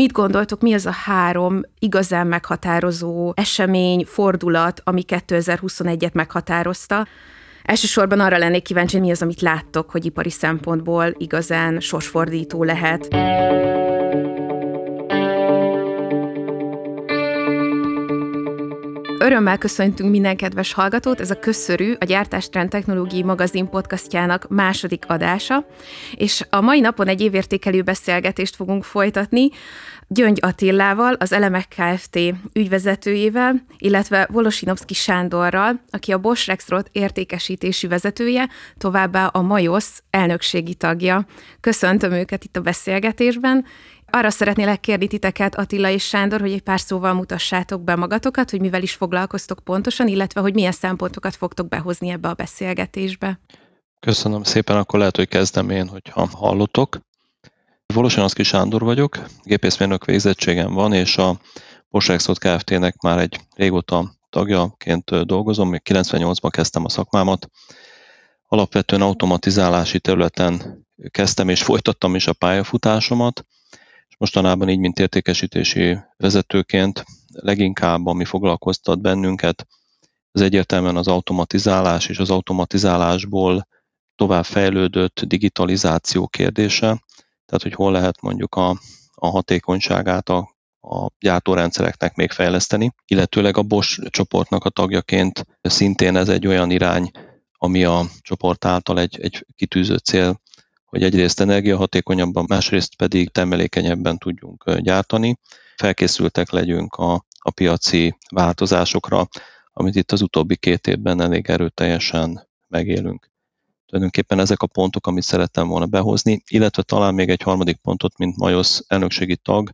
mit gondoltok, mi az a három igazán meghatározó esemény, fordulat, ami 2021-et meghatározta? Elsősorban arra lennék kíváncsi, mi az, amit láttok, hogy ipari szempontból igazán sorsfordító lehet. Örömmel köszöntünk minden kedves hallgatót, ez a Köszörű, a Gyártástrend Technológiai Magazin podcastjának második adása, és a mai napon egy évértékelő beszélgetést fogunk folytatni Gyöngy Attillával, az Elemek Kft. ügyvezetőjével, illetve Volosinovski Sándorral, aki a Bosch Rexroth értékesítési vezetője, továbbá a Majosz elnökségi tagja. Köszöntöm őket itt a beszélgetésben, arra szeretnélek kérni titeket, Attila és Sándor, hogy egy pár szóval mutassátok be magatokat, hogy mivel is foglalkoztok pontosan, illetve hogy milyen szempontokat fogtok behozni ebbe a beszélgetésbe. Köszönöm szépen, akkor lehet, hogy kezdem én, hogyha hallotok. Volosanoszki Sándor vagyok, gépészmérnök végzettségem van, és a Bosch Kft-nek már egy régóta tagjaként dolgozom, még 98-ban kezdtem a szakmámat. Alapvetően automatizálási területen kezdtem és folytattam is a pályafutásomat, Mostanában így, mint értékesítési vezetőként leginkább, ami foglalkoztat bennünket, az egyértelműen az automatizálás és az automatizálásból tovább fejlődött digitalizáció kérdése, tehát hogy hol lehet mondjuk a, a hatékonyságát a, a gyártórendszereknek még fejleszteni, illetőleg a Bosch csoportnak a tagjaként szintén ez egy olyan irány, ami a csoport által egy, egy kitűzött cél, hogy egyrészt energiahatékonyabban, másrészt pedig termelékenyebben tudjunk gyártani. Felkészültek legyünk a, a piaci változásokra, amit itt az utóbbi két évben elég erőteljesen megélünk. Tulajdonképpen ezek a pontok, amit szerettem volna behozni, illetve talán még egy harmadik pontot, mint Majosz elnökségi tag,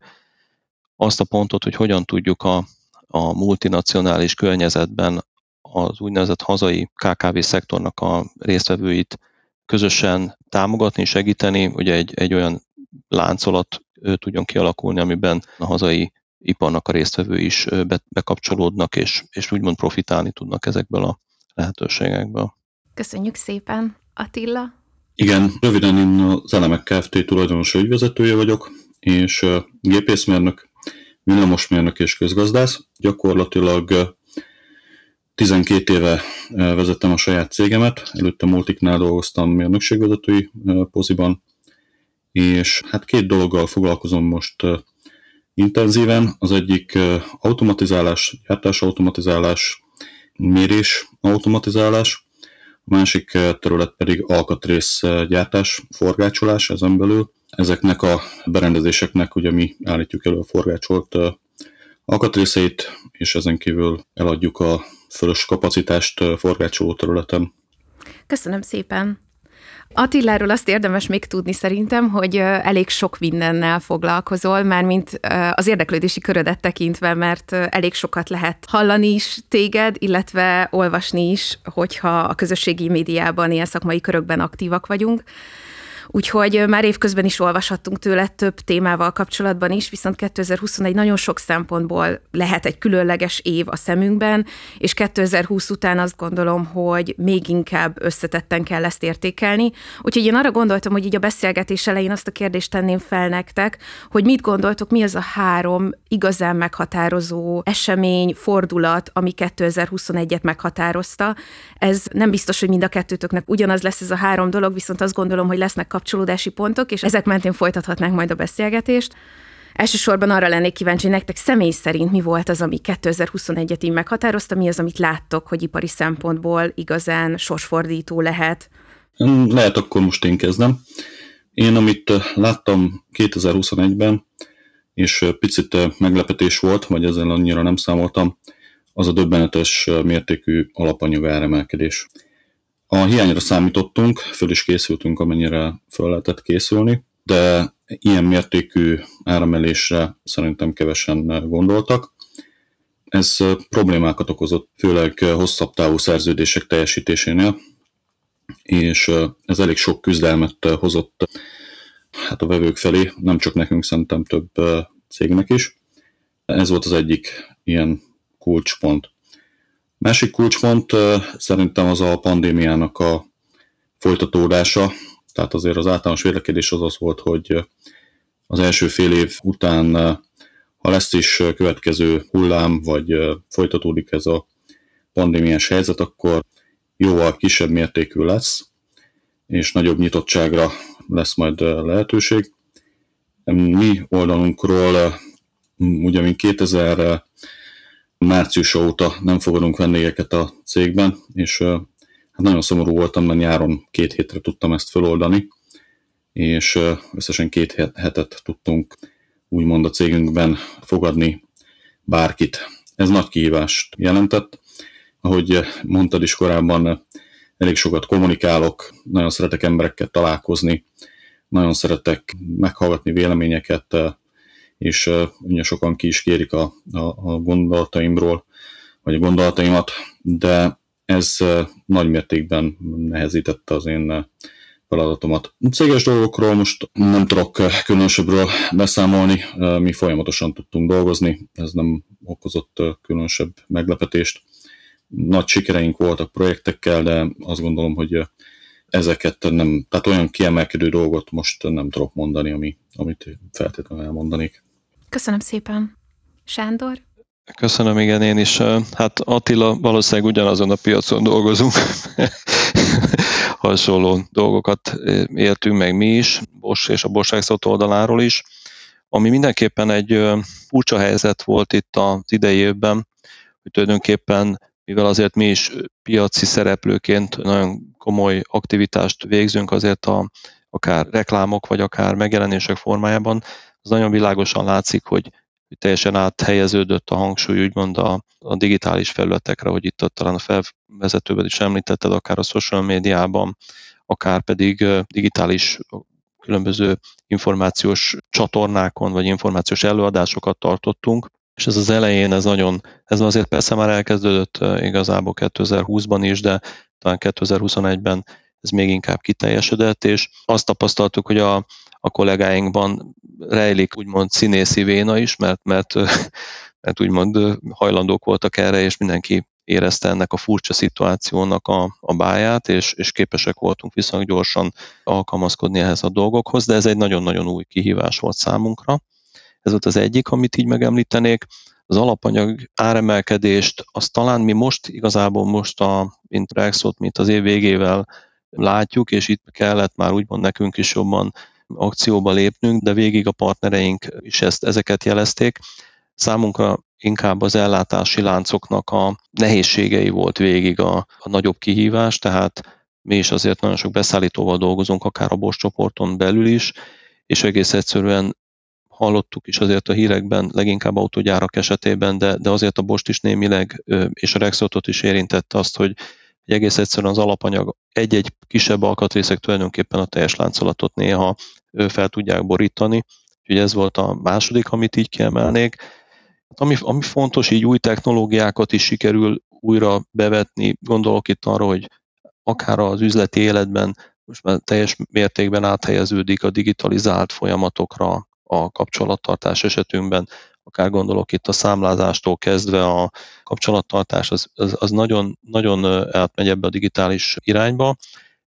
azt a pontot, hogy hogyan tudjuk a, a multinacionális környezetben az úgynevezett hazai KKV szektornak a résztvevőit közösen támogatni, segíteni, hogy egy, egy olyan láncolat tudjon kialakulni, amiben a hazai iparnak a résztvevő is bekapcsolódnak, és, és úgymond profitálni tudnak ezekből a lehetőségekből. Köszönjük szépen. Attila? Igen, röviden én az Elemek Kft. tulajdonos ügyvezetője vagyok, és gépészmérnök, villamosmérnök és közgazdász. Gyakorlatilag 12 éve vezettem a saját cégemet, előtte Multiknál dolgoztam mérnökségvezetői poziban, és hát két dologgal foglalkozom most intenzíven. Az egyik automatizálás, gyártás automatizálás, mérés automatizálás, a másik terület pedig alkatrész gyártás, forgácsolás ezen belül. Ezeknek a berendezéseknek ugye mi állítjuk elő a forgácsolt alkatrészeit, és ezen kívül eladjuk a fölös kapacitást forgácsoló területen. Köszönöm szépen! Attiláról azt érdemes még tudni szerintem, hogy elég sok mindennel foglalkozol, mármint az érdeklődési körödet tekintve, mert elég sokat lehet hallani is téged, illetve olvasni is, hogyha a közösségi médiában, ilyen szakmai körökben aktívak vagyunk. Úgyhogy már évközben is olvashattunk tőle több témával kapcsolatban is, viszont 2021 nagyon sok szempontból lehet egy különleges év a szemünkben, és 2020 után azt gondolom, hogy még inkább összetetten kell ezt értékelni. Úgyhogy én arra gondoltam, hogy így a beszélgetés elején azt a kérdést tenném fel nektek, hogy mit gondoltok, mi az a három igazán meghatározó esemény, fordulat, ami 2021-et meghatározta. Ez nem biztos, hogy mind a kettőtöknek ugyanaz lesz ez a három dolog, viszont azt gondolom, hogy lesznek kapcsolódási pontok, és ezek mentén folytathatnánk majd a beszélgetést. Elsősorban arra lennék kíváncsi, nektek személy szerint mi volt az, ami 2021-et így meghatározta, mi az, amit láttok, hogy ipari szempontból igazán sorsfordító lehet? Lehet akkor most én kezdem. Én, amit láttam 2021-ben, és picit meglepetés volt, vagy ezzel annyira nem számoltam, az a döbbenetes mértékű alapanyag áremelkedés. A hiányra számítottunk, föl is készültünk, amennyire föl lehetett készülni, de ilyen mértékű áramelésre szerintem kevesen gondoltak. Ez problémákat okozott, főleg hosszabb távú szerződések teljesítésénél, és ez elég sok küzdelmet hozott hát a vevők felé, nem csak nekünk, szerintem több cégnek is. Ez volt az egyik ilyen kulcspont. Másik kulcspont szerintem az a pandémiának a folytatódása, tehát azért az általános vélekedés az az volt, hogy az első fél év után, ha lesz is következő hullám, vagy folytatódik ez a pandémiás helyzet, akkor jóval kisebb mértékű lesz, és nagyobb nyitottságra lesz majd lehetőség. Mi oldalunkról, ugye mint 2000 március óta nem fogadunk vendégeket a cégben, és hát nagyon szomorú voltam, mert nyáron két hétre tudtam ezt feloldani, és összesen két hetet tudtunk úgymond a cégünkben fogadni bárkit. Ez nagy kihívást jelentett. Ahogy mondtad is korábban, elég sokat kommunikálok, nagyon szeretek emberekkel találkozni, nagyon szeretek meghallgatni véleményeket, és ugye sokan ki is kérik a, a, a gondolataimról, vagy a gondolataimat, de ez nagy mértékben nehezítette az én feladatomat. Céges dolgokról most nem tudok különösebbről beszámolni, mi folyamatosan tudtunk dolgozni, ez nem okozott különösebb meglepetést. Nagy sikereink voltak projektekkel, de azt gondolom, hogy ezeket nem, tehát olyan kiemelkedő dolgot most nem tudok mondani, ami, amit feltétlenül elmondanék. Köszönöm szépen. Sándor? Köszönöm, igen, én is. Hát Attila, valószínűleg ugyanazon a piacon dolgozunk. Hasonló dolgokat éltünk meg mi is, Bosch és a Bosch oldaláról is. Ami mindenképpen egy furcsa helyzet volt itt az idei évben, hogy tulajdonképpen mivel azért mi is piaci szereplőként nagyon komoly aktivitást végzünk, azért a, akár reklámok, vagy akár megjelenések formájában, az nagyon világosan látszik, hogy teljesen áthelyeződött a hangsúly úgymond a, a digitális felületekre, hogy itt talán a felvezetőben is említetted, akár a social médiában, akár pedig digitális különböző információs csatornákon, vagy információs előadásokat tartottunk, és ez az elején, ez nagyon, ez azért persze már elkezdődött igazából 2020-ban is, de talán 2021-ben ez még inkább kiteljesedett, és azt tapasztaltuk, hogy a, a kollégáinkban rejlik úgymond színészi véna is, mert, mert, mert úgymond hajlandók voltak erre, és mindenki érezte ennek a furcsa szituációnak a, a báját, és, és képesek voltunk viszonylag gyorsan alkalmazkodni ehhez a dolgokhoz, de ez egy nagyon-nagyon új kihívás volt számunkra. Ez volt az egyik, amit így megemlítenék. Az alapanyag áremelkedést, azt talán mi most igazából most a, mint Rexot, mint az év végével látjuk, és itt kellett már úgymond nekünk is jobban akcióba lépnünk, de végig a partnereink is ezt, ezeket jelezték. Számunkra inkább az ellátási láncoknak a nehézségei volt végig a, a nagyobb kihívás, tehát mi is azért nagyon sok beszállítóval dolgozunk, akár a Bosch csoporton belül is, és egész egyszerűen hallottuk is azért a hírekben, leginkább autógyárak esetében, de, de azért a Bost is némileg, és a Rexotot is érintette azt, hogy hogy egész egyszerűen az alapanyag egy-egy kisebb alkatrészek tulajdonképpen a teljes láncolatot néha fel tudják borítani. Úgyhogy ez volt a második, amit így kiemelnék. Hát ami, ami fontos, így új technológiákat is sikerül újra bevetni. Gondolok itt arra, hogy akár az üzleti életben most már teljes mértékben áthelyeződik a digitalizált folyamatokra a kapcsolattartás esetünkben, akár gondolok itt a számlázástól kezdve a kapcsolattartás, az, az, az nagyon, nagyon átmegy ebbe a digitális irányba,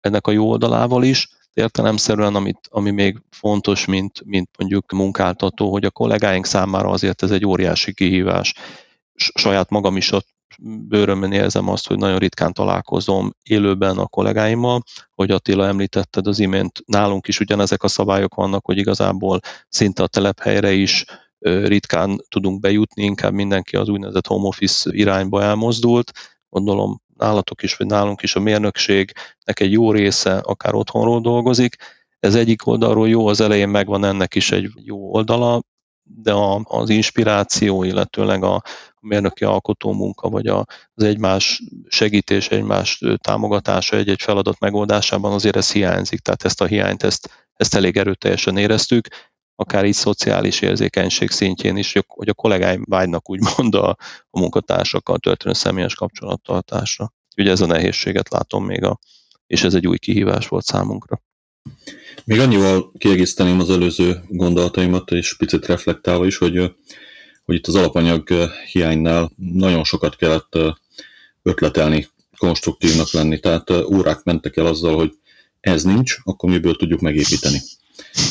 ennek a jó oldalával is, értelemszerűen, amit, ami még fontos, mint, mint mondjuk munkáltató, hogy a kollégáink számára azért ez egy óriási kihívás. Saját magam is ott bőrömben érzem azt, hogy nagyon ritkán találkozom élőben a kollégáimmal, hogy Attila említetted az imént, nálunk is ugyanezek a szabályok vannak, hogy igazából szinte a telephelyre is ritkán tudunk bejutni, inkább mindenki az úgynevezett home office irányba elmozdult. Gondolom nálatok is, vagy nálunk is a mérnökségnek egy jó része akár otthonról dolgozik. Ez egyik oldalról jó, az elején megvan ennek is egy jó oldala, de a, az inspiráció, illetőleg a, a mérnöki alkotó munka, vagy a, az egymás segítés, egymás támogatása egy-egy feladat megoldásában azért ez hiányzik. Tehát ezt a hiányt, ezt, ezt elég erőteljesen éreztük akár így szociális érzékenység szintjén is, hogy a kollégáim vágynak úgymond a, a munkatársakkal történő személyes kapcsolattartásra. Ugye ez a nehézséget látom még, a, és ez egy új kihívás volt számunkra. Még annyival kiegészíteném az előző gondolataimat, és picit reflektálva is, hogy, hogy itt az alapanyag hiánynál nagyon sokat kellett ötletelni, konstruktívnak lenni. Tehát órák mentek el azzal, hogy ez nincs, akkor miből tudjuk megépíteni.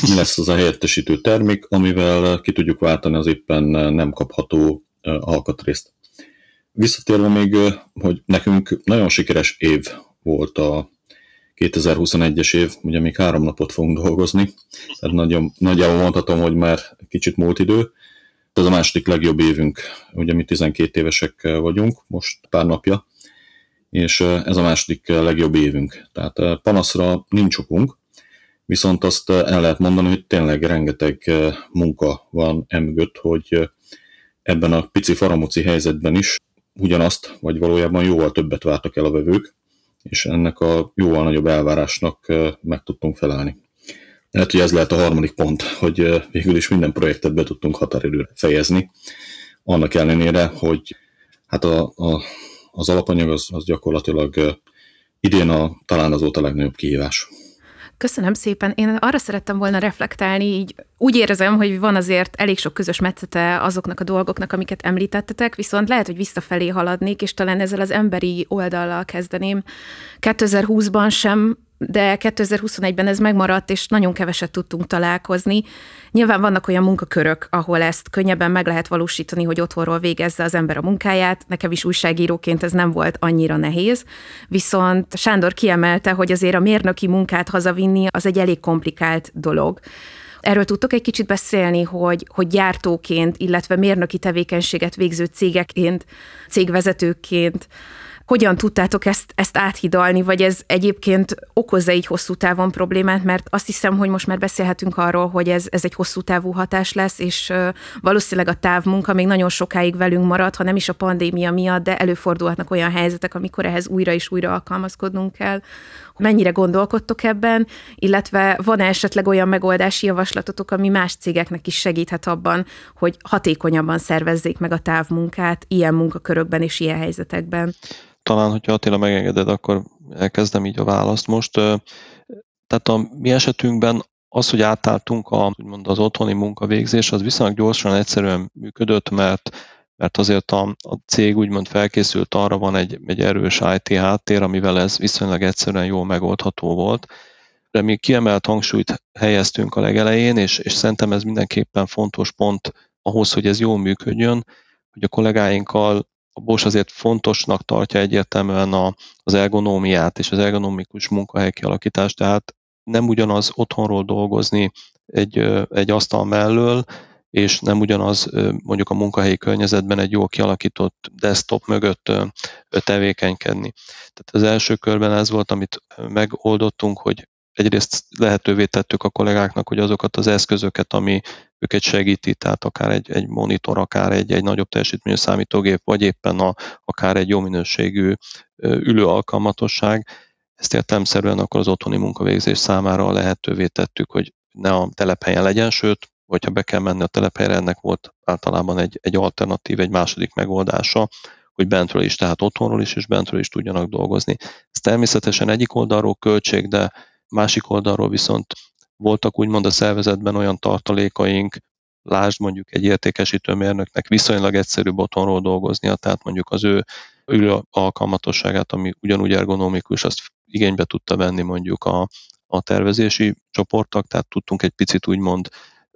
Mi lesz az a helyettesítő termék, amivel ki tudjuk váltani az éppen nem kapható alkatrészt. Visszatérve még, hogy nekünk nagyon sikeres év volt a 2021-es év, ugye még három napot fogunk dolgozni, tehát nagyon, nagyjából mondhatom, hogy már kicsit múlt idő. Ez a második legjobb évünk, ugye mi 12 évesek vagyunk, most pár napja, és ez a második legjobb évünk. Tehát panaszra nincs okunk, viszont azt el lehet mondani, hogy tényleg rengeteg munka van emögött, hogy ebben a pici faramuci helyzetben is ugyanazt, vagy valójában jóval többet vártak el a vevők, és ennek a jóval nagyobb elvárásnak meg tudtunk felelni. Lehet, hogy ez lehet a harmadik pont, hogy végül is minden projektet be tudtunk határidőre fejezni, annak ellenére, hogy hát a, a, az alapanyag az, az gyakorlatilag idén a, talán az volt a legnagyobb kihívás. Köszönöm szépen. Én arra szerettem volna reflektálni, így úgy érzem, hogy van azért elég sok közös metszete azoknak a dolgoknak, amiket említettetek, viszont lehet, hogy visszafelé haladnék, és talán ezzel az emberi oldallal kezdeném. 2020-ban sem de 2021-ben ez megmaradt, és nagyon keveset tudtunk találkozni. Nyilván vannak olyan munkakörök, ahol ezt könnyebben meg lehet valósítani, hogy otthonról végezze az ember a munkáját. Nekem is újságíróként ez nem volt annyira nehéz. Viszont Sándor kiemelte, hogy azért a mérnöki munkát hazavinni az egy elég komplikált dolog. Erről tudtok egy kicsit beszélni, hogy, hogy gyártóként, illetve mérnöki tevékenységet végző cégeként, cégvezetőként hogyan tudtátok ezt, ezt áthidalni, vagy ez egyébként okozza így hosszú távon problémát, mert azt hiszem, hogy most már beszélhetünk arról, hogy ez, ez egy hosszú távú hatás lesz, és valószínűleg a távmunka még nagyon sokáig velünk marad, ha nem is a pandémia miatt, de előfordulhatnak olyan helyzetek, amikor ehhez újra és újra alkalmazkodnunk kell. Mennyire gondolkodtok ebben, illetve van-e esetleg olyan megoldási javaslatotok, ami más cégeknek is segíthet abban, hogy hatékonyabban szervezzék meg a távmunkát ilyen munkakörökben és ilyen helyzetekben? Talán, hogyha Attila megengeded, akkor elkezdem így a választ most. Tehát a mi esetünkben az, hogy átálltunk a, úgymond az otthoni munkavégzés, az viszonylag gyorsan, egyszerűen működött, mert mert azért a, a cég úgymond felkészült arra, van egy, egy erős IT háttér, amivel ez viszonylag egyszerűen jól megoldható volt. De mi kiemelt hangsúlyt helyeztünk a legelején, és, és szerintem ez mindenképpen fontos pont ahhoz, hogy ez jól működjön, hogy a kollégáinkkal a Bosch azért fontosnak tartja egyértelműen a, az ergonómiát és az ergonomikus munkahely kialakítást, tehát nem ugyanaz otthonról dolgozni egy, egy asztal mellől, és nem ugyanaz mondjuk a munkahelyi környezetben egy jól kialakított desktop mögött tevékenykedni. Tehát az első körben ez volt, amit megoldottunk, hogy egyrészt lehetővé tettük a kollégáknak, hogy azokat az eszközöket, ami őket segíti, tehát akár egy, egy monitor, akár egy, egy nagyobb teljesítményű számítógép, vagy éppen a, akár egy jó minőségű ülő alkalmatosság, ezt értelmszerűen akkor az otthoni munkavégzés számára lehetővé tettük, hogy ne a telephelyen legyen, sőt, hogyha be kell menni a telephelyre, ennek volt általában egy, egy alternatív, egy második megoldása, hogy bentről is, tehát otthonról is, és bentről is tudjanak dolgozni. Ez természetesen egyik oldalról költség, de Másik oldalról viszont voltak úgymond a szervezetben olyan tartalékaink, lásd mondjuk egy értékesítő mérnöknek viszonylag egyszerűbb otthonról dolgoznia, tehát mondjuk az ő ülő alkalmatosságát, ami ugyanúgy ergonomikus, azt igénybe tudta venni mondjuk a, a tervezési csoportok, tehát tudtunk egy picit úgymond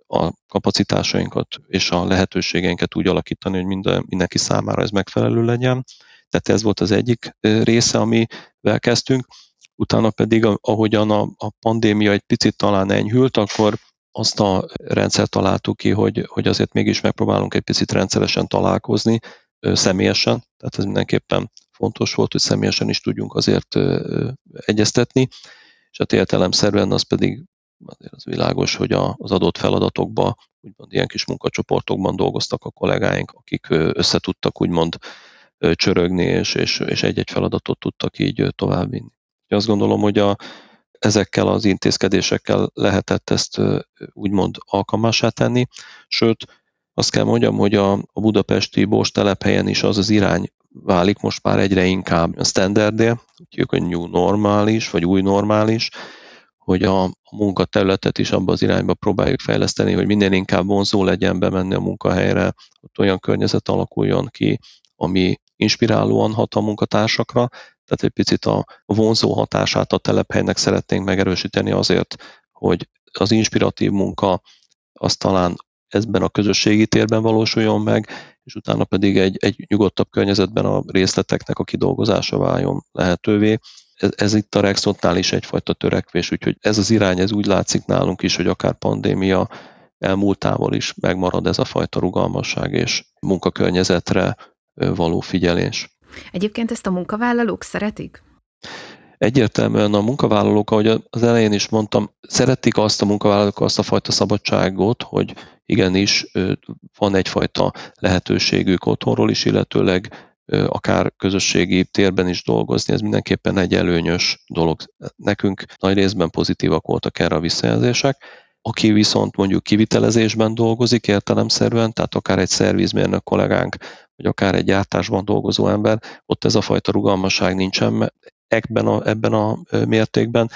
a kapacitásainkat és a lehetőségeinket úgy alakítani, hogy minden, mindenki számára ez megfelelő legyen. Tehát ez volt az egyik része, amivel kezdtünk utána pedig ahogyan a, a pandémia egy picit talán enyhült, akkor azt a rendszert találtuk ki, hogy, hogy azért mégis megpróbálunk egy picit rendszeresen találkozni, személyesen, tehát ez mindenképpen fontos volt, hogy személyesen is tudjunk azért egyeztetni, és a értelemszerűen az pedig azért az világos, hogy az adott feladatokban, úgymond ilyen kis munkacsoportokban dolgoztak a kollégáink, akik összetudtak úgymond csörögni, és, és, és egy-egy feladatot tudtak így továbbvinni. Azt gondolom, hogy a, ezekkel az intézkedésekkel lehetett ezt úgymond alkalmasá tenni, sőt, azt kell mondjam, hogy a, a budapesti Bors telephelyen is az az irány válik most már egyre inkább a standardé, úgyhogy a new normális, vagy új normális, hogy a, a munkaterületet is abba az irányba próbáljuk fejleszteni, hogy minél inkább vonzó legyen bemenni a munkahelyre, ott olyan környezet alakuljon ki, ami inspirálóan hat a munkatársakra, tehát egy picit a vonzó hatását a telephelynek szeretnénk megerősíteni azért, hogy az inspiratív munka az talán ezben a közösségi térben valósuljon meg, és utána pedig egy, egy nyugodtabb környezetben a részleteknek a kidolgozása váljon lehetővé. Ez, ez itt a Rexotnál is egyfajta törekvés, úgyhogy ez az irány, ez úgy látszik nálunk is, hogy akár pandémia elmúltával is megmarad ez a fajta rugalmasság és munkakörnyezetre való figyelés. Egyébként ezt a munkavállalók szeretik? Egyértelműen a munkavállalók, ahogy az elején is mondtam, szeretik azt a munkavállalók azt a fajta szabadságot, hogy igenis van egyfajta lehetőségük otthonról is, illetőleg akár közösségi térben is dolgozni, ez mindenképpen egy előnyös dolog. Nekünk nagy részben pozitívak voltak erre a visszajelzések. Aki viszont mondjuk kivitelezésben dolgozik értelemszerűen, tehát akár egy szervizmérnök kollégánk, vagy akár egy gyártásban dolgozó ember, ott ez a fajta rugalmasság nincsen ebben a, ebben a mértékben,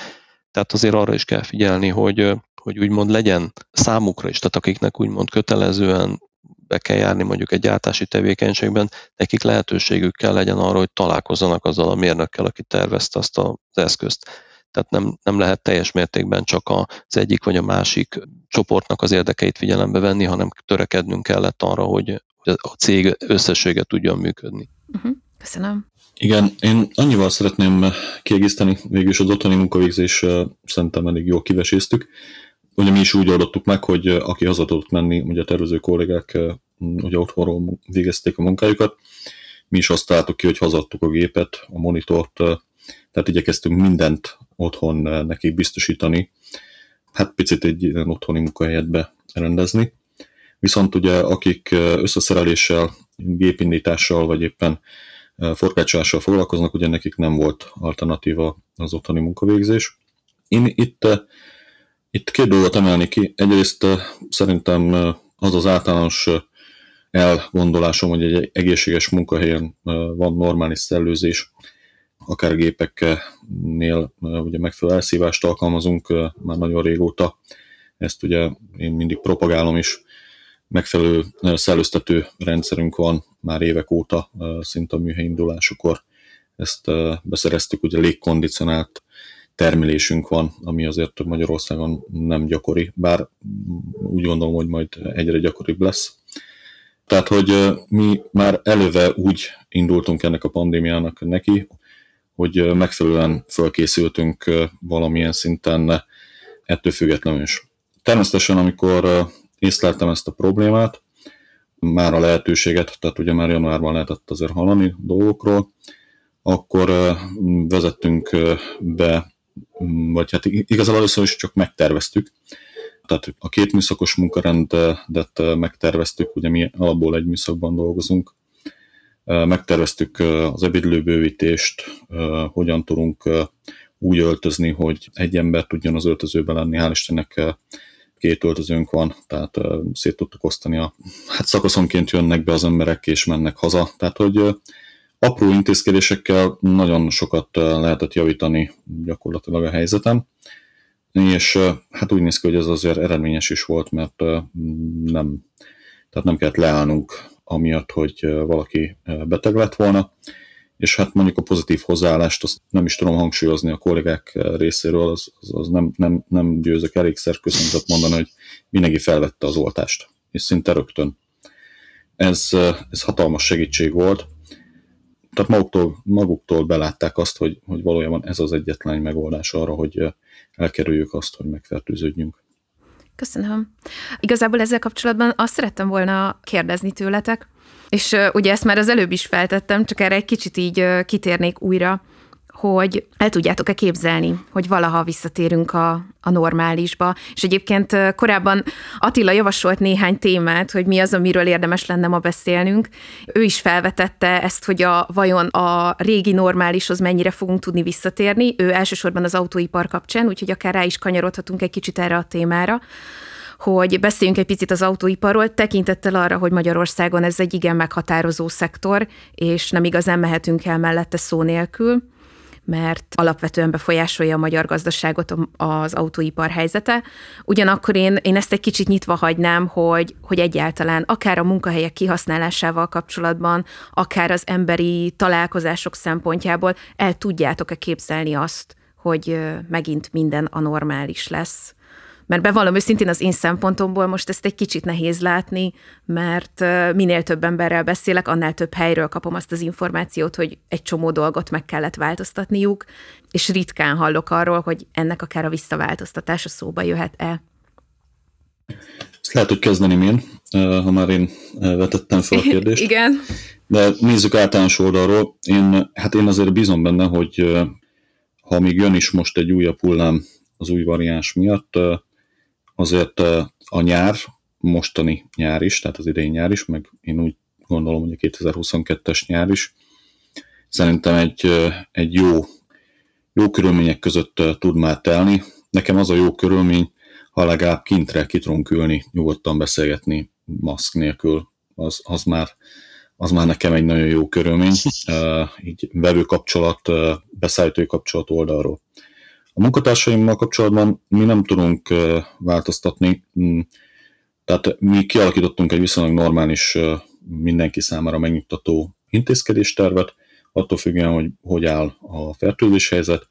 tehát azért arra is kell figyelni, hogy, hogy úgymond legyen számukra is, tehát akiknek úgymond kötelezően be kell járni mondjuk egy gyártási tevékenységben, nekik lehetőségük kell legyen arra, hogy találkozzanak azzal a mérnökkel, aki tervezte azt az eszközt. Tehát nem, nem lehet teljes mértékben csak az egyik vagy a másik csoportnak az érdekeit figyelembe venni, hanem törekednünk kellett arra, hogy a cég összessége tudjon működni. Uh-huh. Köszönöm. Igen, én annyival szeretném kiegészíteni, végülis az otthoni munkavégzés szerintem elég jól kiveséztük. Ugye mi is úgy oldottuk meg, hogy aki haza tudott menni, ugye a tervező kollégák ugye otthonról végezték a munkájukat, mi is azt találtuk ki, hogy hazadtuk a gépet, a monitort, tehát igyekeztünk mindent otthon nekik biztosítani, hát picit egy otthoni munkahelyet berendezni. Viszont ugye akik összeszereléssel, gépindítással, vagy éppen forgácsolással foglalkoznak, ugye nekik nem volt alternatíva az otthoni munkavégzés. Én itt, itt két dolgot emelni ki. Egyrészt szerintem az az általános elgondolásom, hogy egy egészséges munkahelyen van normális szellőzés, akár gépeknél ugye megfelelő elszívást alkalmazunk már nagyon régóta. Ezt ugye én mindig propagálom is, megfelelő szellőztető rendszerünk van már évek óta, szinte a műhely indulásukor. Ezt beszereztük, ugye légkondicionált termelésünk van, ami azért Magyarországon nem gyakori, bár úgy gondolom, hogy majd egyre gyakoribb lesz. Tehát, hogy mi már előve úgy indultunk ennek a pandémiának neki, hogy megfelelően fölkészültünk valamilyen szinten ettől függetlenül is. Természetesen, amikor észleltem ezt a problémát, már a lehetőséget, tehát ugye már januárban lehetett azért hallani dolgokról, akkor vezettünk be, vagy hát igazából először is csak megterveztük, tehát a két műszakos munkarendet megterveztük, ugye mi alapból egy műszakban dolgozunk, megterveztük az ebédlőbővítést, hogyan tudunk úgy öltözni, hogy egy ember tudjon az öltözőben lenni, hál' Istennek két öltözőnk van, tehát szét tudtuk osztani a, hát szakaszonként jönnek be az emberek és mennek haza, tehát hogy apró intézkedésekkel nagyon sokat lehetett javítani gyakorlatilag a helyzetem, és hát úgy néz ki, hogy ez azért eredményes is volt, mert nem, tehát nem kellett leállnunk amiatt, hogy valaki beteg lett volna, és hát mondjuk a pozitív hozzáállást azt nem is tudom hangsúlyozni a kollégák részéről, az, az, az nem, nem, nem győzök elégszer köszöntet mondani, hogy mindenki felvette az oltást, és szinte rögtön. Ez, ez hatalmas segítség volt. Tehát maguktól, maguktól belátták azt, hogy, hogy valójában ez az egyetlen megoldás arra, hogy elkerüljük azt, hogy megfertőződjünk. Köszönöm. Igazából ezzel kapcsolatban azt szerettem volna kérdezni tőletek, és ugye ezt már az előbb is feltettem, csak erre egy kicsit így kitérnék újra, hogy el tudjátok-e képzelni, hogy valaha visszatérünk a, a normálisba. És egyébként korábban Attila javasolt néhány témát, hogy mi az, amiről érdemes lenne ma beszélnünk. Ő is felvetette ezt, hogy a, vajon a régi normálishoz mennyire fogunk tudni visszatérni. Ő elsősorban az autóipar kapcsán, úgyhogy akár rá is kanyarodhatunk egy kicsit erre a témára hogy beszéljünk egy picit az autóiparról, tekintettel arra, hogy Magyarországon ez egy igen meghatározó szektor, és nem igazán mehetünk el mellette szó nélkül mert alapvetően befolyásolja a magyar gazdaságot az autóipar helyzete. Ugyanakkor én, én ezt egy kicsit nyitva hagynám, hogy, hogy egyáltalán akár a munkahelyek kihasználásával kapcsolatban, akár az emberi találkozások szempontjából el tudjátok-e képzelni azt, hogy megint minden anormális lesz Mert bevallom őszintén az én szempontomból most ezt egy kicsit nehéz látni, mert minél több emberrel beszélek, annál több helyről kapom azt az információt, hogy egy csomó dolgot meg kellett változtatniuk, és ritkán hallok arról, hogy ennek akár a visszaváltoztatása szóba jöhet-e. Ezt lehet, hogy kezdeném én, ha már én vetettem fel a kérdést. Igen. De nézzük általános oldalról. Én, hát én azért bízom benne, hogy ha még jön is most egy újabb hullám az új variáns miatt, azért a nyár, mostani nyár is, tehát az idei nyár is, meg én úgy gondolom, hogy a 2022-es nyár is, szerintem egy, egy jó, jó körülmények között tud már telni. Nekem az a jó körülmény, ha legalább kintre ki tudunk ülni, nyugodtan beszélgetni maszk nélkül, az, az, már, az már nekem egy nagyon jó körülmény, így vevő kapcsolat, beszállítói kapcsolat oldalról. A munkatársaimmal kapcsolatban mi nem tudunk változtatni, mm, tehát mi kialakítottunk egy viszonylag normális, mindenki számára megnyugtató intézkedéstervet, attól függően, hogy hogy áll a fertőzés helyzet,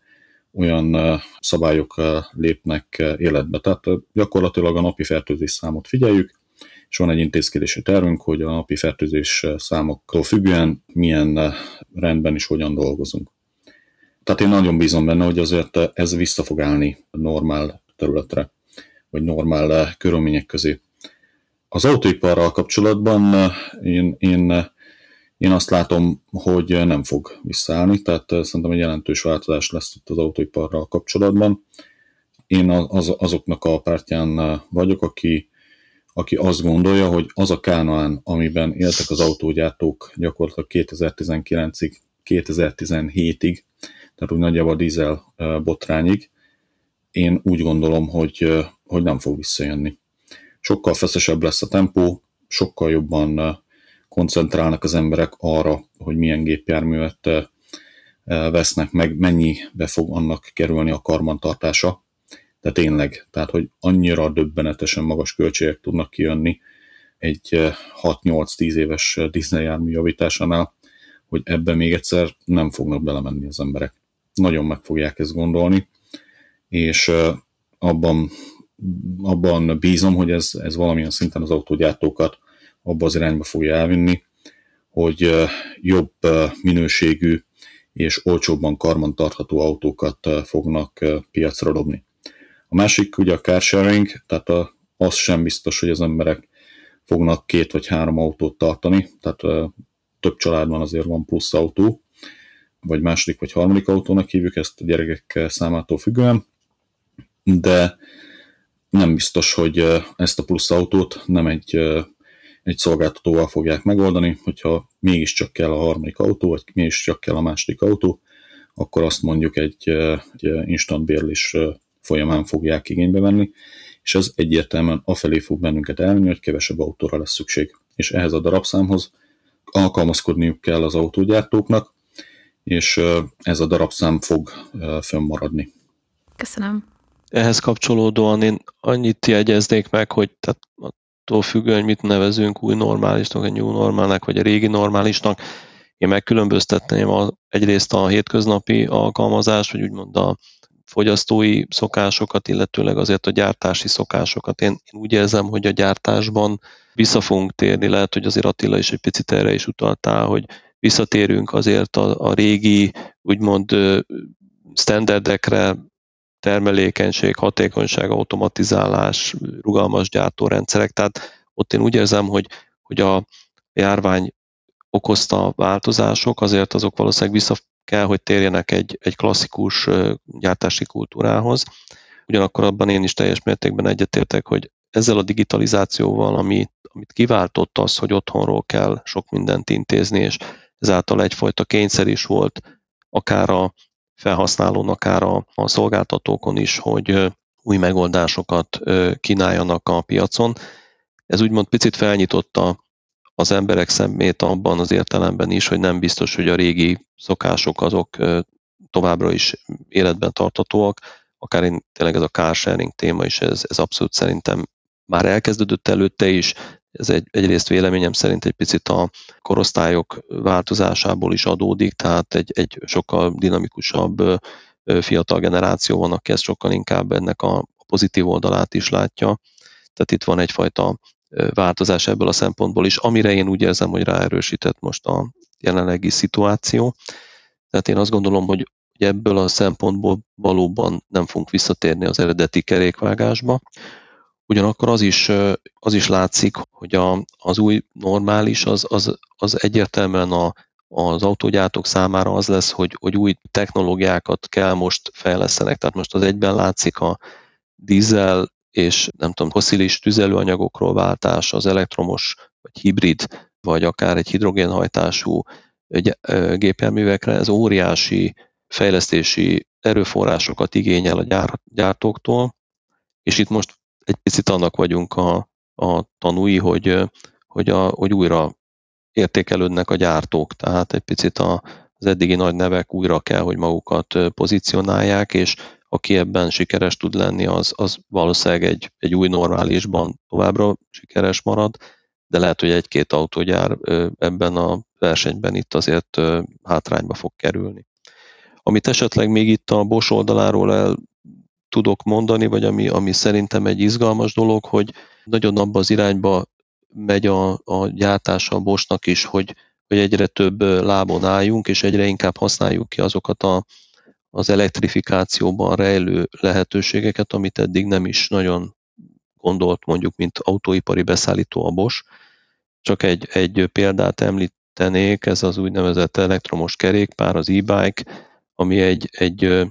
olyan szabályok lépnek életbe. Tehát gyakorlatilag a napi fertőzés számot figyeljük, és van egy intézkedési tervünk, hogy a napi fertőzés számoktól függően milyen rendben is hogyan dolgozunk. Tehát én nagyon bízom benne, hogy azért ez vissza fog állni normál területre, vagy normál körülmények közé. Az autóiparral kapcsolatban én, én én azt látom, hogy nem fog visszaállni, tehát eh, szerintem egy jelentős változás lesz itt az autóiparral kapcsolatban. Én az, azoknak a pártján eh, vagyok, aki, aki azt gondolja, hogy az a Kánaán, amiben éltek az autógyártók gyakorlatilag 2019-ig, 2017-ig, tehát úgy nagyjából a dízel botrányig, én úgy gondolom, hogy, hogy nem fog visszajönni. Sokkal feszesebb lesz a tempó, sokkal jobban koncentrálnak az emberek arra, hogy milyen gépjárművet vesznek meg, mennyibe fog annak kerülni a karmantartása. De tényleg, tehát hogy annyira döbbenetesen magas költségek tudnak kijönni egy 6-8-10 éves dízeljármű javításánál, hogy ebbe még egyszer nem fognak belemenni az emberek. Nagyon meg fogják ezt gondolni, és abban, abban bízom, hogy ez, ez valamilyen szinten az autógyártókat abba az irányba fogja elvinni, hogy jobb minőségű és olcsóbban karbantartható autókat fognak piacra dobni. A másik ugye a car sharing, tehát az sem biztos, hogy az emberek fognak két vagy három autót tartani, tehát több családban azért van plusz autó, vagy második vagy harmadik autónak hívjuk ezt a gyerekek számától függően, de nem biztos, hogy ezt a plusz autót nem egy egy szolgáltatóval fogják megoldani, hogyha mégiscsak kell a harmadik autó, vagy mégiscsak kell a második autó, akkor azt mondjuk egy, egy instant bérlés folyamán fogják igénybe venni, és ez egyértelműen afelé fog bennünket elmenni, hogy kevesebb autóra lesz szükség. És ehhez a darabszámhoz alkalmazkodniuk kell az autógyártóknak, és ez a darabszám fog fönnmaradni. Köszönöm. Ehhez kapcsolódóan én annyit jegyeznék meg, hogy tehát attól függően, hogy mit nevezünk új normálisnak, egy new normálnak, vagy a régi normálisnak, én megkülönböztetném a, egyrészt a hétköznapi alkalmazást, vagy úgymond a fogyasztói szokásokat, illetőleg azért a gyártási szokásokat. Én, én úgy érzem, hogy a gyártásban vissza fogunk térni, lehet, hogy azért Attila is egy picit erre is utaltál, hogy visszatérünk azért a, a régi, úgymond standardekre, termelékenység, hatékonyság, automatizálás, rugalmas gyártórendszerek. Tehát ott én úgy érzem, hogy, hogy a járvány okozta változások, azért azok valószínűleg vissza kell, hogy térjenek egy, egy klasszikus gyártási kultúrához. Ugyanakkor abban én is teljes mértékben egyetértek, hogy ezzel a digitalizációval, ami, amit kiváltott az, hogy otthonról kell sok mindent intézni, és ezáltal egyfajta kényszer is volt, akár a felhasználón, akár a, a szolgáltatókon is, hogy új megoldásokat kínáljanak a piacon. Ez úgymond picit felnyitotta az emberek szemét abban az értelemben is, hogy nem biztos, hogy a régi szokások azok továbbra is életben tartatóak, akár én, tényleg ez a car sharing téma is, ez, ez abszolút szerintem már elkezdődött előtte is, ez egy, egyrészt véleményem szerint egy picit a korosztályok változásából is adódik, tehát egy, egy sokkal dinamikusabb fiatal generáció van, aki ezt sokkal inkább ennek a pozitív oldalát is látja. Tehát itt van egyfajta változás ebből a szempontból is, amire én úgy érzem, hogy ráerősített most a jelenlegi szituáció. Tehát én azt gondolom, hogy ebből a szempontból valóban nem fogunk visszatérni az eredeti kerékvágásba. Ugyanakkor az is, az is látszik, hogy a, az új normális az, az, az egyértelműen a, az autógyártók számára az lesz, hogy, hogy új technológiákat kell most fejlesztenek. Tehát most az egyben látszik a dízel és nem tudom, foszilis tüzelőanyagokról váltás, az elektromos vagy hibrid, vagy akár egy hidrogénhajtású gépjárművekre, ez óriási fejlesztési erőforrásokat igényel a gyártóktól, és itt most egy picit annak vagyunk a, a tanúi, hogy, hogy, a, hogy újra értékelődnek a gyártók, tehát egy picit a, az eddigi nagy nevek újra kell, hogy magukat pozícionálják, és aki ebben sikeres tud lenni, az, az valószínűleg egy, egy új normálisban továbbra sikeres marad, de lehet, hogy egy-két autógyár ebben a versenyben itt azért hátrányba fog kerülni. Amit esetleg még itt a Bosch oldaláról el tudok mondani, vagy ami, ami szerintem egy izgalmas dolog, hogy nagyon abba az irányba megy a, a gyártása a Boschnak is, hogy, hogy egyre több lábon álljunk, és egyre inkább használjuk ki azokat a, az elektrifikációban rejlő lehetőségeket, amit eddig nem is nagyon gondolt mondjuk, mint autóipari beszállító a Bosch. Csak egy, egy példát említenék, ez az úgynevezett elektromos kerékpár, az e-bike, ami egy, egy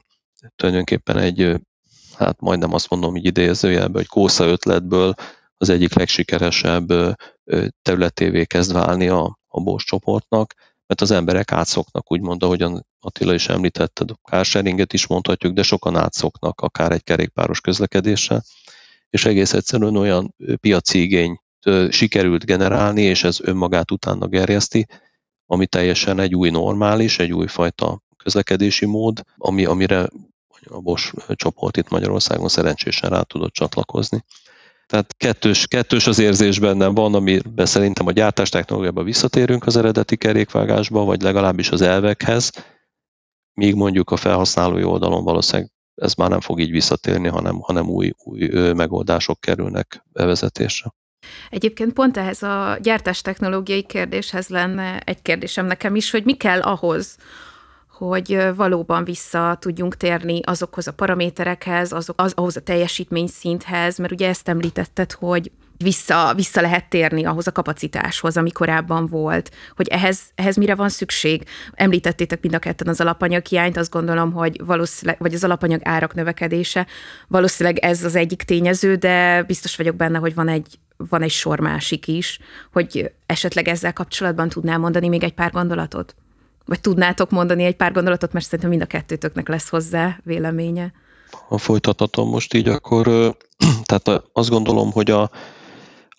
tulajdonképpen egy, hát majdnem azt mondom így idézőjelben, hogy kósza ötletből az egyik legsikeresebb területévé kezd válni a, a Bosch csoportnak, mert az emberek átszoknak, úgymond, ahogyan Attila is említetted, a carsharinget is mondhatjuk, de sokan átszoknak akár egy kerékpáros közlekedésre, és egész egyszerűen olyan piaci igény sikerült generálni, és ez önmagát utána gerjeszti, ami teljesen egy új normális, egy újfajta közlekedési mód, ami, amire a Bosch csoport itt Magyarországon szerencsésen rá tudott csatlakozni. Tehát kettős, kettős az érzés bennem van, amiben szerintem a gyártás technológiában visszatérünk az eredeti kerékvágásba, vagy legalábbis az elvekhez, míg mondjuk a felhasználói oldalon valószínűleg ez már nem fog így visszatérni, hanem, hanem új, új megoldások kerülnek bevezetésre. Egyébként pont ehhez a gyártás technológiai kérdéshez lenne egy kérdésem nekem is, hogy mi kell ahhoz, hogy valóban vissza tudjunk térni azokhoz a paraméterekhez, azok, az, ahhoz a teljesítményszinthez, mert ugye ezt említetted, hogy vissza, vissza lehet térni ahhoz a kapacitáshoz, ami korábban volt, hogy ehhez, ehhez mire van szükség. Említettétek mind a ketten az alapanyag hiányt, azt gondolom, hogy valószínűleg, vagy az alapanyag árak növekedése, valószínűleg ez az egyik tényező, de biztos vagyok benne, hogy van egy, van egy sor másik is, hogy esetleg ezzel kapcsolatban tudnál mondani még egy pár gondolatot? Vagy tudnátok mondani egy pár gondolatot, mert szerintem mind a kettőtöknek lesz hozzá véleménye. Ha folytathatom most így, akkor tehát azt gondolom, hogy a,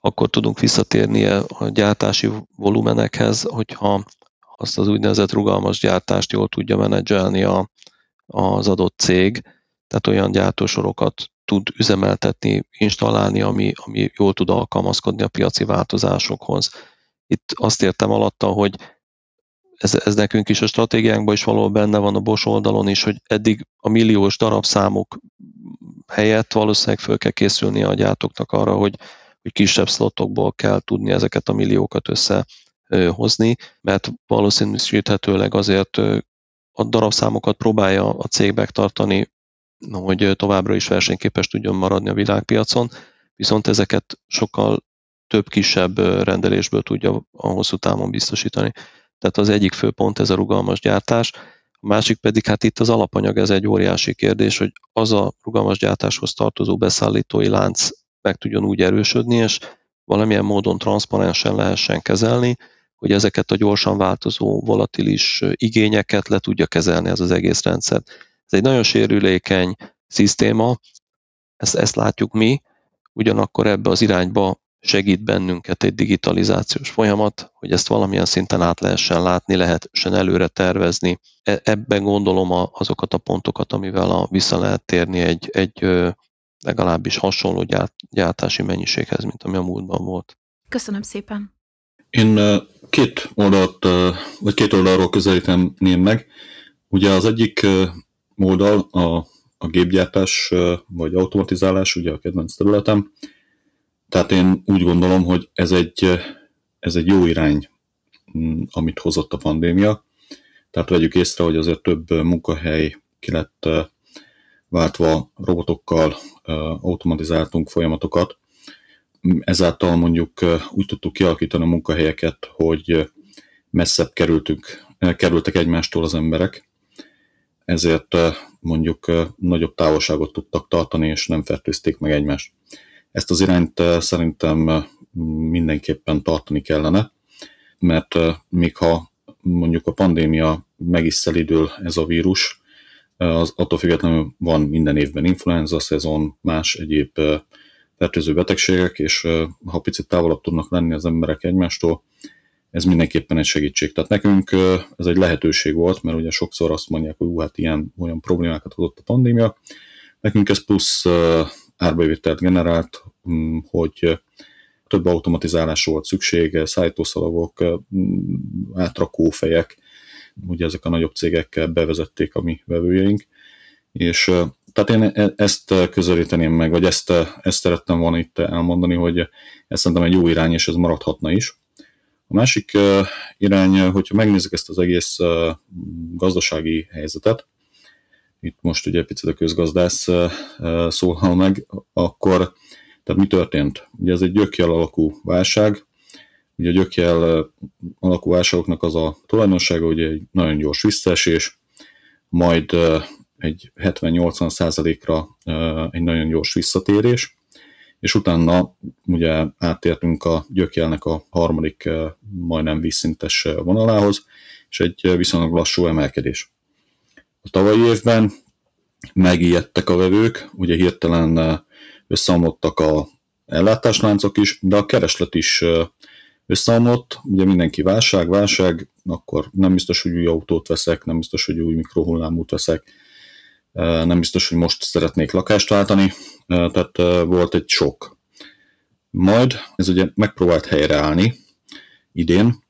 akkor tudunk visszatérni a gyártási volumenekhez, hogyha azt az úgynevezett rugalmas gyártást jól tudja menedzselni a, az adott cég, tehát olyan gyártósorokat tud üzemeltetni, installálni, ami, ami jól tud alkalmazkodni a piaci változásokhoz. Itt azt értem alatta, hogy ez, ez nekünk is a stratégiánkban is való benne van a Bosch oldalon is, hogy eddig a milliós darabszámok helyett valószínűleg föl kell készülni a gyártóknak arra, hogy, hogy kisebb szlotokból kell tudni ezeket a milliókat összehozni, mert valószínűsíthetőleg azért a darabszámokat próbálja a cég megtartani, hogy továbbra is versenyképes tudjon maradni a világpiacon, viszont ezeket sokkal több kisebb rendelésből tudja a hosszú távon biztosítani. Tehát az egyik fő pont ez a rugalmas gyártás, a másik pedig hát itt az alapanyag, ez egy óriási kérdés, hogy az a rugalmas gyártáshoz tartozó beszállítói lánc meg tudjon úgy erősödni, és valamilyen módon transzparensen lehessen kezelni, hogy ezeket a gyorsan változó, volatilis igényeket le tudja kezelni ez az egész rendszer. Ez egy nagyon sérülékeny szisztéma, ezt, ezt látjuk mi, ugyanakkor ebbe az irányba segít bennünket egy digitalizációs folyamat, hogy ezt valamilyen szinten át lehessen látni, lehessen előre tervezni. E, ebben gondolom azokat a pontokat, amivel a, vissza lehet térni egy, egy legalábbis hasonló gyártási mennyiséghez, mint ami a múltban volt. Köszönöm szépen! Én két oldalt, vagy két oldalról közelíteném meg. Ugye az egyik oldal a, a gépgyártás vagy automatizálás, ugye a kedvenc területem. Tehát én úgy gondolom, hogy ez egy, ez egy jó irány, mm, amit hozott a pandémia. Tehát vegyük észre, hogy azért több munkahely ki lett váltva robotokkal, automatizáltunk folyamatokat. Ezáltal mondjuk úgy tudtuk kialakítani a munkahelyeket, hogy messzebb kerültünk, kerültek egymástól az emberek, ezért mondjuk nagyobb távolságot tudtak tartani, és nem fertőzték meg egymást. Ezt az irányt szerintem mindenképpen tartani kellene, mert még ha mondjuk a pandémia meg is szelidül ez a vírus, az attól függetlenül van minden évben influenza szezon, más egyéb fertőző betegségek, és ha picit távolabb tudnak lenni az emberek egymástól, ez mindenképpen egy segítség. Tehát nekünk ez egy lehetőség volt, mert ugye sokszor azt mondják, hogy hát ilyen olyan problémákat hozott a pandémia. Nekünk ez plusz árbevételt generált, mm, hogy több automatizálásra volt szükség, szállítószalagok, mm, átrakófejek, ugye ezek a nagyobb cégek bevezették a mi vevőjeink, és tehát én e, ezt közelíteném meg, vagy ezt, ezt szerettem volna itt elmondani, hogy ez szerintem egy jó irány, és ez maradhatna is. A másik irány, hogyha megnézzük ezt az egész gazdasági helyzetet, itt most ugye picit a közgazdász szólal meg, akkor tehát mi történt? Ugye ez egy gyökjel alakú válság, ugye a gyökjel alakú válságoknak az a tulajdonsága, hogy egy nagyon gyors visszaesés, majd egy 70-80 százalékra egy nagyon gyors visszatérés, és utána ugye áttértünk a gyökjelnek a harmadik majdnem vízszintes vonalához, és egy viszonylag lassú emelkedés. A tavalyi évben megijedtek a vevők, ugye hirtelen összeomlottak a ellátásláncok is, de a kereslet is összeomlott, ugye mindenki válság, válság, akkor nem biztos, hogy új autót veszek, nem biztos, hogy új mikrohullámút veszek, nem biztos, hogy most szeretnék lakást váltani, tehát volt egy sok. Majd ez ugye megpróbált helyreállni idén,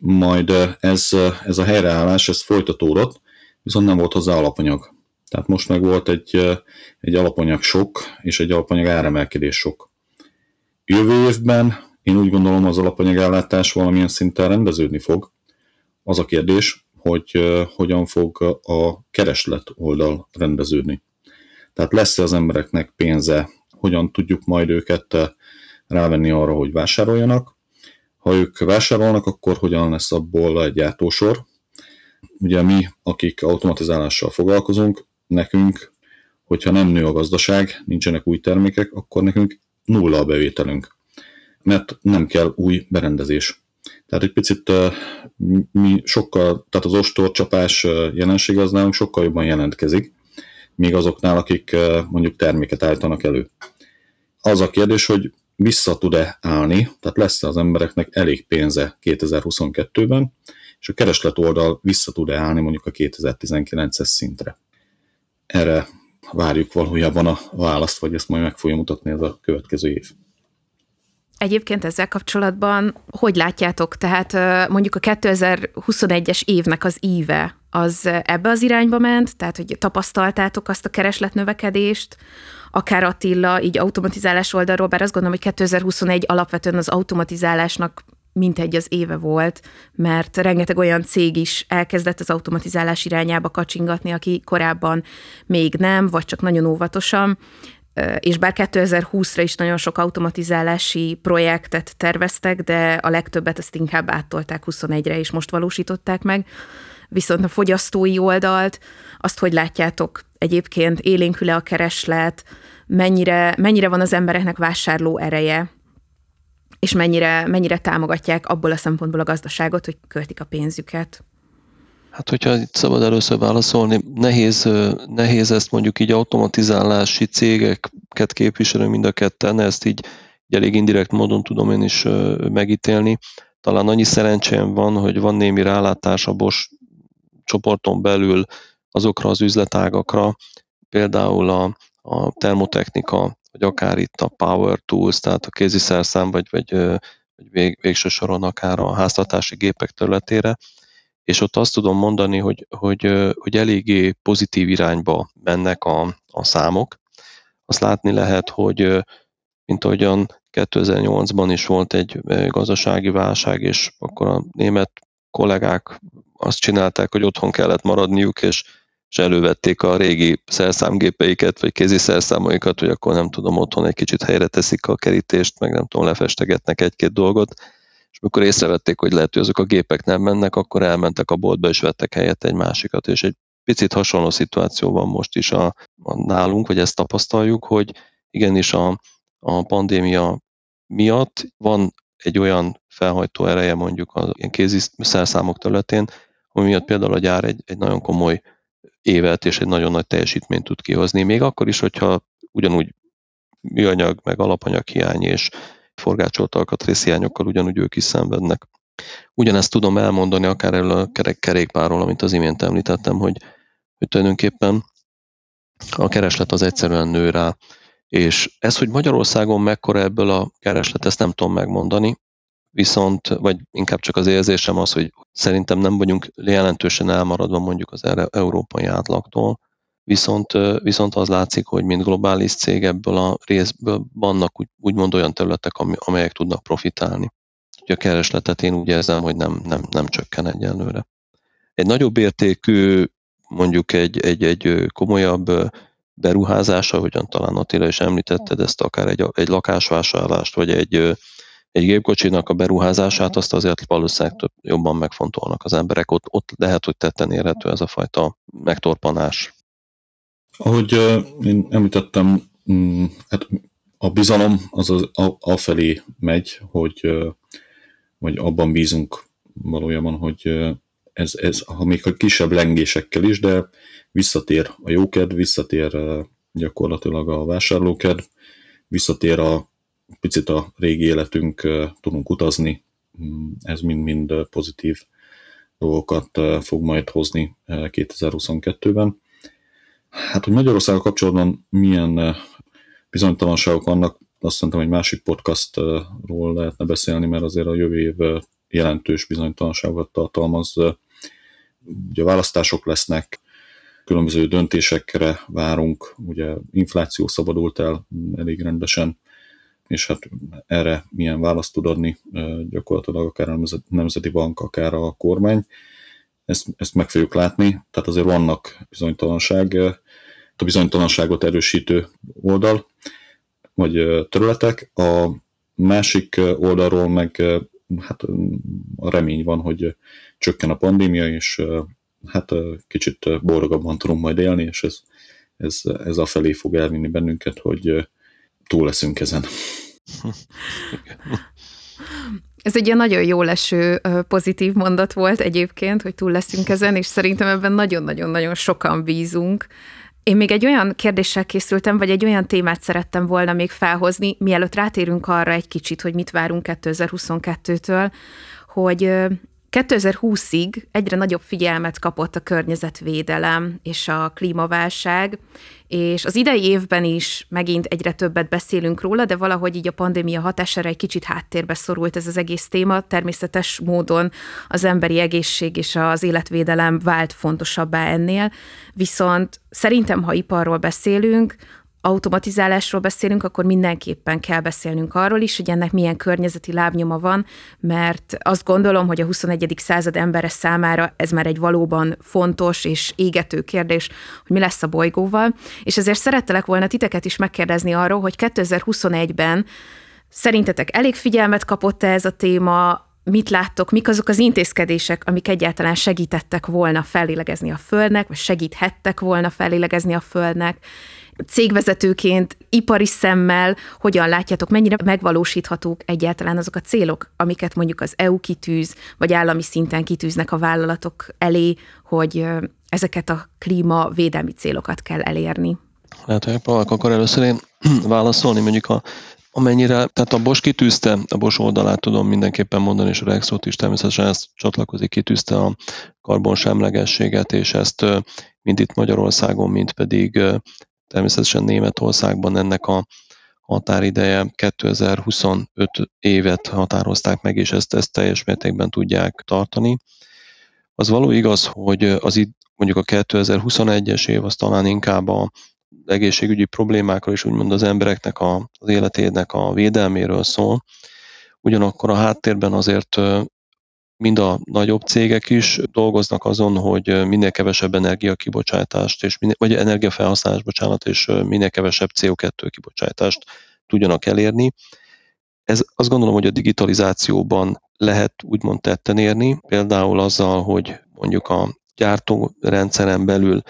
majd ez, ez a helyreállás, ez folytatódott, viszont nem volt hozzá alapanyag. Tehát most meg volt egy, egy alapanyag sok, és egy alapanyag áremelkedés sok. Jövő évben én úgy gondolom az alapanyagállátás valamilyen szinten rendeződni fog. Az a kérdés, hogy hogyan fog a kereslet oldal rendeződni. Tehát lesz-e az embereknek pénze, hogyan tudjuk majd őket rávenni arra, hogy vásároljanak. Ha ők vásárolnak, akkor hogyan lesz abból egy gyártósor. Ugye mi, akik automatizálással foglalkozunk, nekünk, hogyha nem nő a gazdaság, nincsenek új termékek, akkor nekünk nulla a bevételünk, mert nem kell új berendezés. Tehát egy picit mi sokkal, tehát az ostorcsapás jelenség az nálunk sokkal jobban jelentkezik, míg azoknál, akik mondjuk terméket állítanak elő. Az a kérdés, hogy vissza tud-e állni, tehát lesz-e az embereknek elég pénze 2022-ben, és a kereslet oldal vissza tud-e állni mondjuk a 2019-es szintre. Erre várjuk valójában a választ, vagy ezt majd meg fogja mutatni ez a következő év. Egyébként ezzel kapcsolatban hogy látjátok? Tehát mondjuk a 2021-es évnek az íve az ebbe az irányba ment, tehát hogy tapasztaltátok azt a keresletnövekedést, akár Attila, így automatizálás oldalról, bár azt gondolom, hogy 2021 alapvetően az automatizálásnak mintegy az éve volt, mert rengeteg olyan cég is elkezdett az automatizálás irányába kacsingatni, aki korábban még nem, vagy csak nagyon óvatosan. És bár 2020-ra is nagyon sok automatizálási projektet terveztek, de a legtöbbet ezt inkább áttolták 21-re, és most valósították meg. Viszont a fogyasztói oldalt, azt hogy látjátok egyébként, élénkül-e a kereslet, mennyire, mennyire van az embereknek vásárló ereje, és mennyire, mennyire támogatják abból a szempontból a gazdaságot, hogy költik a pénzüket. Hát, hogyha itt szabad először válaszolni, nehéz, nehéz ezt mondjuk így automatizálási cégeket képviselő mind a ketten, ezt így, így elég indirekt módon tudom én is megítélni. Talán annyi szerencsém van, hogy van némi rálátás a Bosch csoporton belül azokra az üzletágakra, például a, a termotechnika, vagy akár itt a Power Tools, tehát a kéziszerszám, vagy, vagy, vagy vég, végső soron akár a háztartási gépek területére, és ott azt tudom mondani, hogy, hogy, hogy eléggé pozitív irányba mennek a, a számok. Azt látni lehet, hogy mint ahogyan 2008-ban is volt egy gazdasági válság, és akkor a német kollégák azt csinálták, hogy otthon kellett maradniuk, és, és elővették a régi szerszámgépeiket, vagy kézi szerszámaikat, hogy akkor nem tudom, otthon egy kicsit helyre teszik a kerítést, meg nem tudom, lefestegetnek egy-két dolgot, és amikor észrevették, hogy lehet, hogy azok a gépek nem mennek, akkor elmentek a boltba, és vettek helyett egy másikat, és egy picit hasonló szituáció van most is a, a nálunk, vagy ezt tapasztaljuk, hogy igenis a, a pandémia miatt van egy olyan felhajtó ereje mondjuk a kézi szerszámok területén, ami miatt például a gyár egy, egy nagyon komoly évet és egy nagyon nagy teljesítményt tud kihozni. Még akkor is, hogyha ugyanúgy műanyag, meg alapanyag hiány és forgácsolt alkatrészhiányokkal ugyanúgy ők is szenvednek. Ugyanezt tudom elmondani akár erről a kerékpárról, amit az imént említettem, hogy, hogy tulajdonképpen a kereslet az egyszerűen nő rá, és ez, hogy Magyarországon mekkora ebből a kereslet, ezt nem tudom megmondani, viszont, vagy inkább csak az érzésem az, hogy szerintem nem vagyunk jelentősen elmaradva mondjuk az európai átlagtól, viszont, viszont az látszik, hogy mint globális cég ebből a részből vannak úgy, úgymond olyan területek, amelyek tudnak profitálni. Úgyhogy a keresletet én úgy érzem, hogy nem, nem, nem csökken egyenlőre. Egy nagyobb értékű, mondjuk egy, egy, egy komolyabb beruházása, ahogyan talán Attila is említetted ezt, akár egy, egy lakásvásárlást, vagy egy, egy gépkocsinak a beruházását, azt azért valószínűleg több, jobban megfontolnak az emberek. Ott, ott lehet, hogy tetten érhető ez a fajta megtorpanás. Ahogy én említettem, mm, hát a bizalom az, az afelé megy, hogy, hogy abban bízunk valójában, hogy ez, ez ha még a kisebb lengésekkel is, de visszatér a jókedv, visszatér gyakorlatilag a vásárlókedv, visszatér a picit a régi életünk, tudunk utazni, mm, ez mind-mind pozitív dolgokat fog majd hozni 2022-ben. Hát, hogy Magyarországgal kapcsolatban milyen bizonytalanságok vannak, azt szerintem egy másik podcastról lehetne beszélni, mert azért a jövő év jelentős bizonytalanságot tartalmaz. Ugye választások lesznek, különböző döntésekre várunk, ugye infláció szabadult el elég rendesen, és hát erre milyen választ tud adni gyakorlatilag akár a Nemzeti Bank, akár a kormány. Ezt, ezt meg fogjuk látni, tehát azért vannak bizonytalanság, a bizonytalanságot erősítő oldal, vagy területek. A másik oldalról meg hát a remény van, hogy csökken a pandémia, és hát kicsit boldogabban tudunk majd élni, és ez, ez, ez a felé fog elvinni bennünket, hogy túl leszünk ezen. Ez egy ilyen nagyon jó leső pozitív mondat volt egyébként, hogy túl leszünk ezen, és szerintem ebben nagyon-nagyon-nagyon sokan bízunk. Én még egy olyan kérdéssel készültem, vagy egy olyan témát szerettem volna még felhozni, mielőtt rátérünk arra egy kicsit, hogy mit várunk 2022-től, hogy 2020-ig egyre nagyobb figyelmet kapott a környezetvédelem és a klímaválság, és az idei évben is megint egyre többet beszélünk róla, de valahogy így a pandémia hatására egy kicsit háttérbe szorult ez az egész téma. Természetes módon az emberi egészség és az életvédelem vált fontosabbá ennél, viszont szerintem, ha iparról beszélünk, automatizálásról beszélünk, akkor mindenképpen kell beszélnünk arról is, hogy ennek milyen környezeti lábnyoma van, mert azt gondolom, hogy a 21. század embere számára ez már egy valóban fontos és égető kérdés, hogy mi lesz a bolygóval, és ezért szerettelek volna titeket is megkérdezni arról, hogy 2021-ben szerintetek elég figyelmet kapott -e ez a téma, mit láttok, mik azok az intézkedések, amik egyáltalán segítettek volna fellélegezni a Földnek, vagy segíthettek volna fellélegezni a Földnek, cégvezetőként, ipari szemmel hogyan látjátok, mennyire megvalósíthatók egyáltalán azok a célok, amiket mondjuk az EU kitűz, vagy állami szinten kitűznek a vállalatok elé, hogy ezeket a klímavédelmi célokat kell elérni? Lehet, hogy akkor először én válaszolni, mondjuk a amennyire, tehát a Bosch kitűzte, a Bosch oldalát tudom mindenképpen mondani, és a Rexot is természetesen ezt csatlakozik, kitűzte a karbonsemlegességet, és ezt mind itt Magyarországon, mind pedig Természetesen Németországban ennek a határideje 2025 évet határozták meg, és ezt, ezt teljes mértékben tudják tartani. Az való igaz, hogy az itt mondjuk a 2021-es év az talán inkább a egészségügyi problémákról és úgymond az embereknek a, az életének a védelméről szól. Ugyanakkor a háttérben azért mind a nagyobb cégek is dolgoznak azon, hogy minél kevesebb energiakibocsátást, és minél, vagy energiafelhasználás, bocsánat, és minél kevesebb CO2 kibocsátást tudjanak elérni. Ez azt gondolom, hogy a digitalizációban lehet úgymond tetten érni, például azzal, hogy mondjuk a gyártórendszeren belül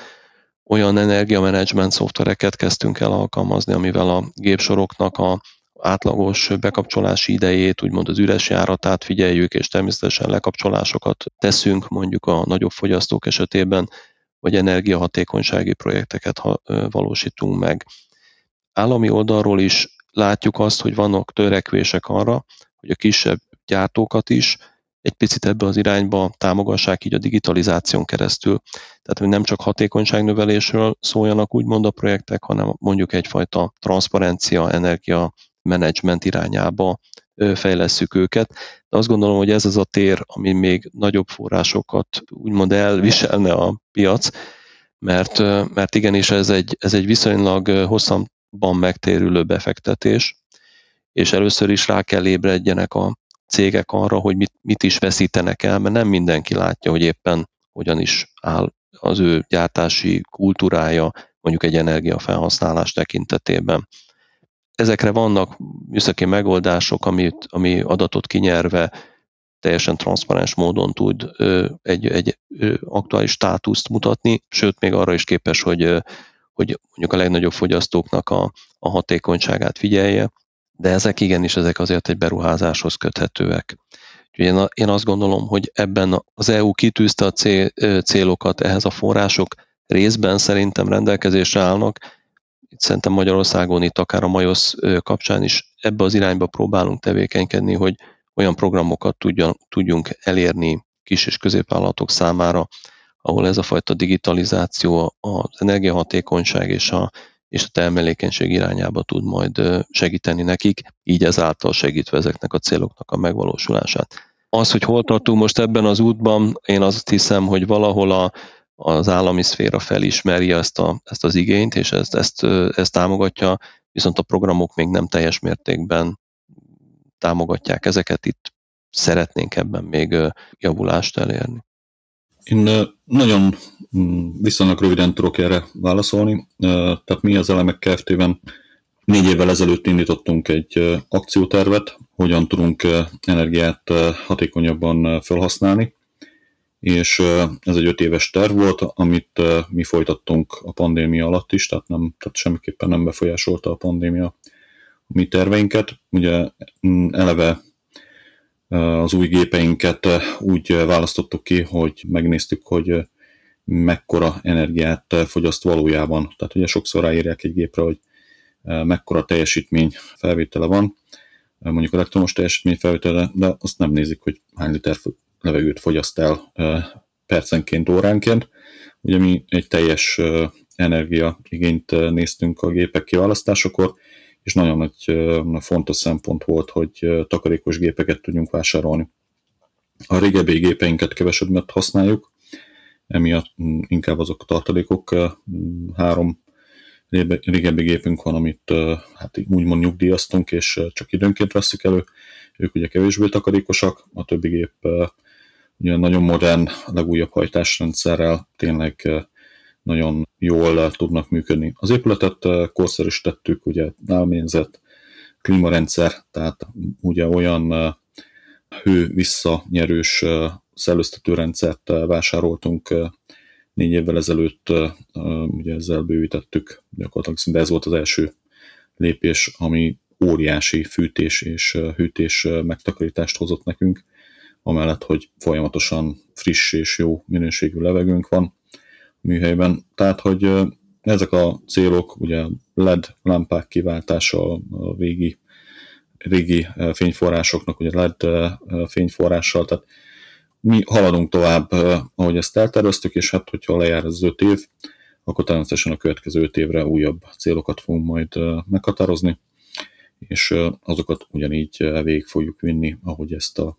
olyan energiamenedzsment szoftvereket kezdtünk el alkalmazni, amivel a gépsoroknak a átlagos bekapcsolási idejét, úgymond az üres járatát figyeljük, és természetesen lekapcsolásokat teszünk mondjuk a nagyobb fogyasztók esetében, vagy energiahatékonysági projekteket valósítunk meg. Állami oldalról is látjuk azt, hogy vannak törekvések arra, hogy a kisebb gyártókat is egy picit ebbe az irányba támogassák így a digitalizáción keresztül. Tehát, hogy nem csak hatékonyságnövelésről szóljanak úgymond a projektek, hanem mondjuk egyfajta transzparencia, energia menedzsment irányába fejlesszük őket. De azt gondolom, hogy ez az a tér, ami még nagyobb forrásokat úgymond elviselne a piac, mert, mert igenis ez egy, ez egy viszonylag hosszabban megtérülő befektetés, és először is rá kell ébredjenek a cégek arra, hogy mit, mit is veszítenek el, mert nem mindenki látja, hogy éppen hogyan is áll az ő gyártási kultúrája mondjuk egy energiafelhasználás tekintetében. Ezekre vannak műszaki megoldások, amit, ami adatot kinyerve teljesen transzparens módon tud egy, egy aktuális státuszt mutatni, sőt még arra is képes, hogy, hogy mondjuk a legnagyobb fogyasztóknak a, a hatékonyságát figyelje, de ezek igenis, ezek azért egy beruházáshoz köthetőek. Úgyhogy én azt gondolom, hogy ebben az EU kitűzte a célokat, ehhez a források részben szerintem rendelkezésre állnak, itt szerintem Magyarországon itt akár a Majosz kapcsán is ebbe az irányba próbálunk tevékenykedni, hogy olyan programokat tudjan, tudjunk elérni kis és középvállalatok számára, ahol ez a fajta digitalizáció, az energiahatékonyság és a, és a termelékenység irányába tud majd segíteni nekik, így ezáltal segítve ezeknek a céloknak a megvalósulását. Az, hogy hol tartunk most ebben az útban, én azt hiszem, hogy valahol a, az állami szféra felismeri ezt, a, ezt az igényt, és ezt, ezt, ezt támogatja, viszont a programok még nem teljes mértékben támogatják ezeket. Itt szeretnénk ebben még javulást elérni. Én nagyon mm, viszonylag röviden tudok erre válaszolni. Tehát mi az Elemek Kft-ben négy évvel ezelőtt indítottunk egy akciótervet, hogyan tudunk energiát hatékonyabban felhasználni és ez egy öt éves terv volt, amit mi folytattunk a pandémia alatt is, tehát, nem, tehát semmiképpen nem befolyásolta a pandémia a mi terveinket. Ugye mm, eleve az új gépeinket úgy választottuk ki, hogy megnéztük, hogy mekkora energiát fogyaszt valójában. Tehát ugye sokszor ráírják egy gépre, hogy mekkora teljesítmény felvétele van, mondjuk elektromos teljesítmény felvétele, de azt nem nézik, hogy hány liter levegőt fogyaszt el percenként, óránként. Ugye mi egy teljes energiaigényt néztünk a gépek kiválasztásakor, és nagyon nagy fontos szempont volt, hogy takarékos gépeket tudjunk vásárolni. A régebbi gépeinket kevesebbet használjuk, emiatt inkább azok a tartalékok, három régebbi gépünk van, amit hát úgymond nyugdíjaztunk, és csak időnként veszük elő. Ők ugye kevésbé takarékosak, a többi gép ugye nagyon modern, legújabb hajtásrendszerrel tényleg nagyon jól tudnak működni. Az épületet korszerűsítettük, ugye nálményzet, klímarendszer, tehát ugye olyan hő visszanyerős szellőztetőrendszert vásároltunk négy évvel ezelőtt, ugye ezzel bővítettük, gyakorlatilag szinte ez volt az első lépés, ami óriási fűtés és hűtés megtakarítást hozott nekünk amellett, hogy folyamatosan friss és jó minőségű levegőnk van a műhelyben. Tehát, hogy ezek a célok, ugye LED lámpák kiváltása a régi, régi fényforrásoknak, ugye LED fényforrással, tehát mi haladunk tovább, ahogy ezt elterveztük, és hát, hogyha lejár az öt év, akkor természetesen a következő öt évre újabb célokat fogunk majd meghatározni és azokat ugyanígy végig fogjuk vinni, ahogy ezt a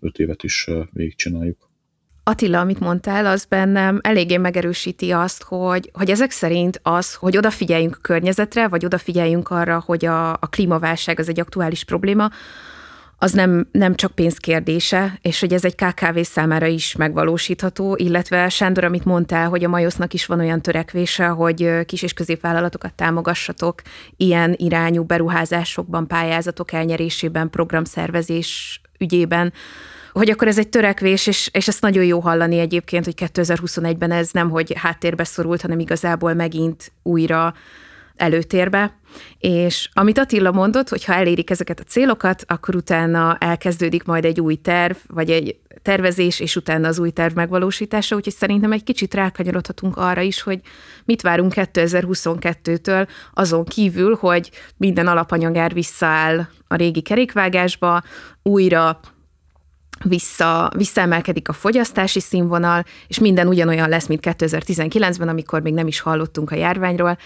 öt évet is végigcsináljuk. Attila, amit mondtál, az bennem eléggé megerősíti azt, hogy, hogy ezek szerint az, hogy odafigyeljünk a környezetre, vagy odafigyeljünk arra, hogy a, a klímaválság az egy aktuális probléma, az nem, nem csak pénzkérdése, és hogy ez egy KKV számára is megvalósítható, illetve Sándor, amit mondtál, hogy a Majosznak is van olyan törekvése, hogy kis és középvállalatokat támogassatok ilyen irányú beruházásokban, pályázatok elnyerésében, programszervezés ügyében, hogy akkor ez egy törekvés, és, és ezt nagyon jó hallani egyébként, hogy 2021-ben ez nem, hogy háttérbe szorult, hanem igazából megint újra előtérbe. És amit Attila mondott, hogy ha elérik ezeket a célokat, akkor utána elkezdődik majd egy új terv, vagy egy tervezés, és utána az új terv megvalósítása, úgyhogy szerintem egy kicsit rákanyarodhatunk arra is, hogy mit várunk 2022-től, azon kívül, hogy minden alapanyagár visszaáll a régi kerékvágásba, újra vissza, visszaemelkedik a fogyasztási színvonal, és minden ugyanolyan lesz, mint 2019-ben, amikor még nem is hallottunk a járványról,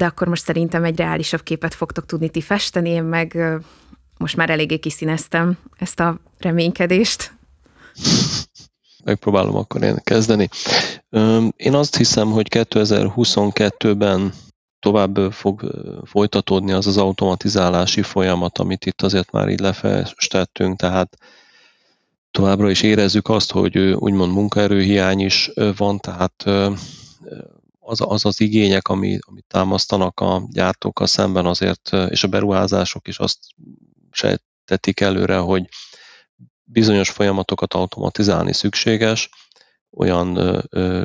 de akkor most szerintem egy reálisabb képet fogtok tudni ti festeni, én meg most már eléggé kiszíneztem ezt a reménykedést. Megpróbálom akkor én kezdeni. Én azt hiszem, hogy 2022-ben tovább fog folytatódni az az automatizálási folyamat, amit itt azért már így lefestettünk, tehát továbbra is érezzük azt, hogy úgymond munkaerőhiány is van, tehát az az, az igények, ami, amit támasztanak a gyártókkal szemben azért, és a beruházások is azt sejtetik előre, hogy bizonyos folyamatokat automatizálni szükséges, olyan ö,